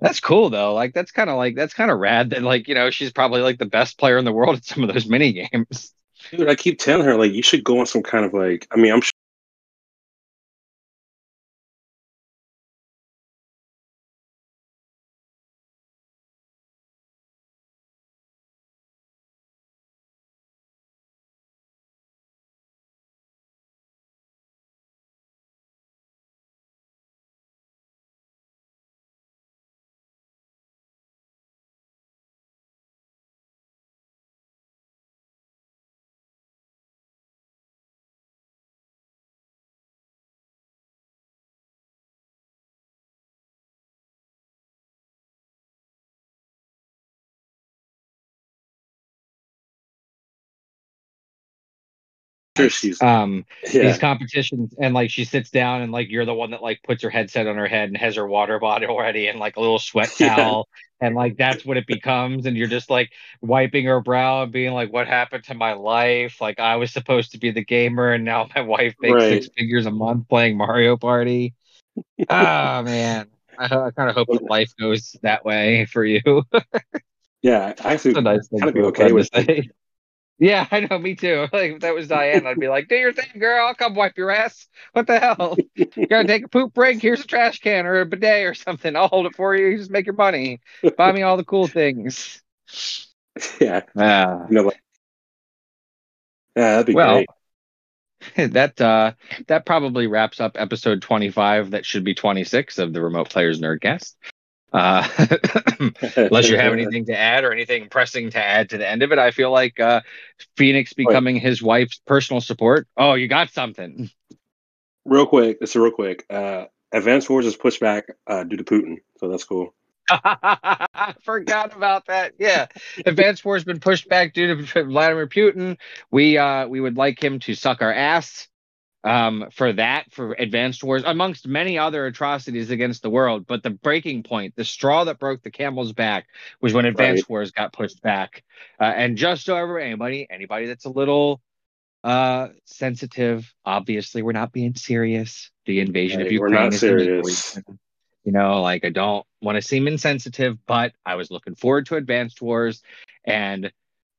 That's cool though. Like that's kind of like that's kind of rad that like, you know, she's probably like the best player in the world at some of those mini games. Dude, I keep telling her like you should go on some kind of like I mean I'm sure she's Um yeah. these competitions and like she sits down and like you're the one that like puts her headset on her head and has her water bottle ready and like a little sweat Yeah. towel and like that's what it becomes and you're just like wiping her brow and being like what happened to my life? Like i was supposed to be the gamer and now my wife makes six figures a month playing mario party. Oh man. I, I kind of hope that life goes that way for you. Yeah I actually it's a nice thing kind of be okay with. Yeah, I know, me too. Like if that was Diane, I'd be like, "Do your thing, girl. I'll come wipe your ass. What the hell? You gotta take a poop break. Here's a trash can or a bidet or something. I'll hold it for you. You just make your money. Buy me all the cool things." yeah Ah, you know like yeah that'd be well, great that uh, that probably wraps up episode 25. That should be 26 of the Remote Players Nerdcast. Uh, unless you have anything to add or anything pressing to add to the end of it, I feel like uh, Phoenix becoming his wife's personal support. Oh, you got something. real quick this is real quick uh Advanced Wars is pushed back uh due to Putin so that's cool I forgot about that. Yeah, Advanced War's been pushed back due to Vladimir Putin. We uh we would like him to suck our ass um for that for Advanced Wars amongst many other atrocities against the world. But the breaking point, the straw that broke the camel's back, was when Advanced Wars got pushed back. Uh, and just so everybody, anybody anybody that's a little uh sensitive, obviously we're not being serious. The invasion of Hey, we're Ukraine not is serious. reason. You know, like I don't want to seem insensitive, but I was looking forward to Advanced Wars and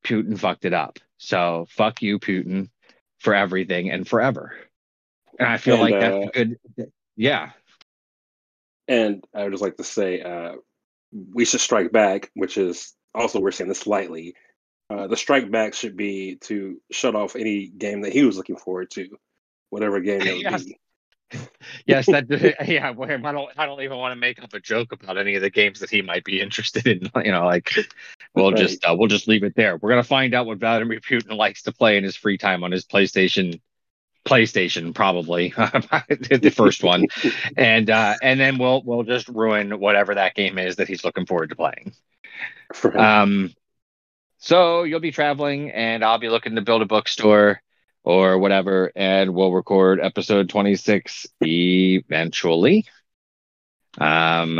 Putin fucked it up. So fuck you, Putin, for everything and forever. And I feel And, like uh, that's a good yeah. And I would just like to say, uh, we should strike back, which is also we're saying this lightly. Uh, the strike back should be to shut off any game that he was looking forward to, whatever game it would Yes. be. Yes, that yeah, well, I don't I don't even want to make up a joke about any of the games that he might be interested in. You know, like we'll Right. just uh, we'll just leave it there. We're gonna find out what Vladimir Putin likes to play in his free time on his PlayStation PlayStation probably the first one. And uh and then we'll we'll just ruin whatever that game is that he's looking forward to playing. Um so you'll be traveling and i'll be looking to build a bookstore or whatever and we'll record episode 26 eventually. Um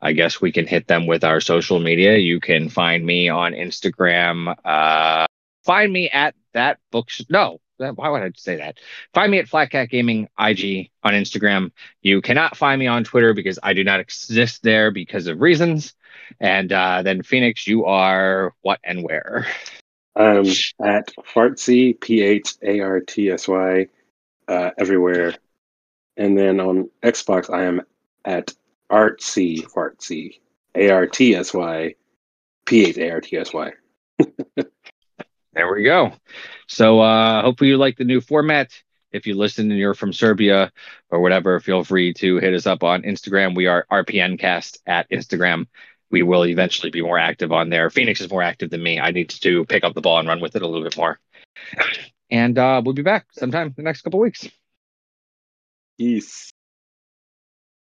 i guess we can hit them with our social media. You can find me on instagram uh find me at that books no why would I say that? Find me at Flat Cat Gaming IG on Instagram. You cannot find me on Twitter because I do not exist there because of reasons. And uh, then Phoenix, you are what and where? I'm at Fartsy, P H A R T S Y, uh, everywhere. And then on Xbox, I am at Artsy Fartsy, A R T S Y P H A R T S Y. There we go. So uh, hopefully you like the new format. If you listen and you're from Serbia or whatever, feel free to hit us up on Instagram. We are RPNcast at Instagram. We will eventually be more active on there. Phoenix is more active than me. I need to pick up the ball and run with it a little bit more. And uh, we'll be back sometime in the next couple weeks. Peace.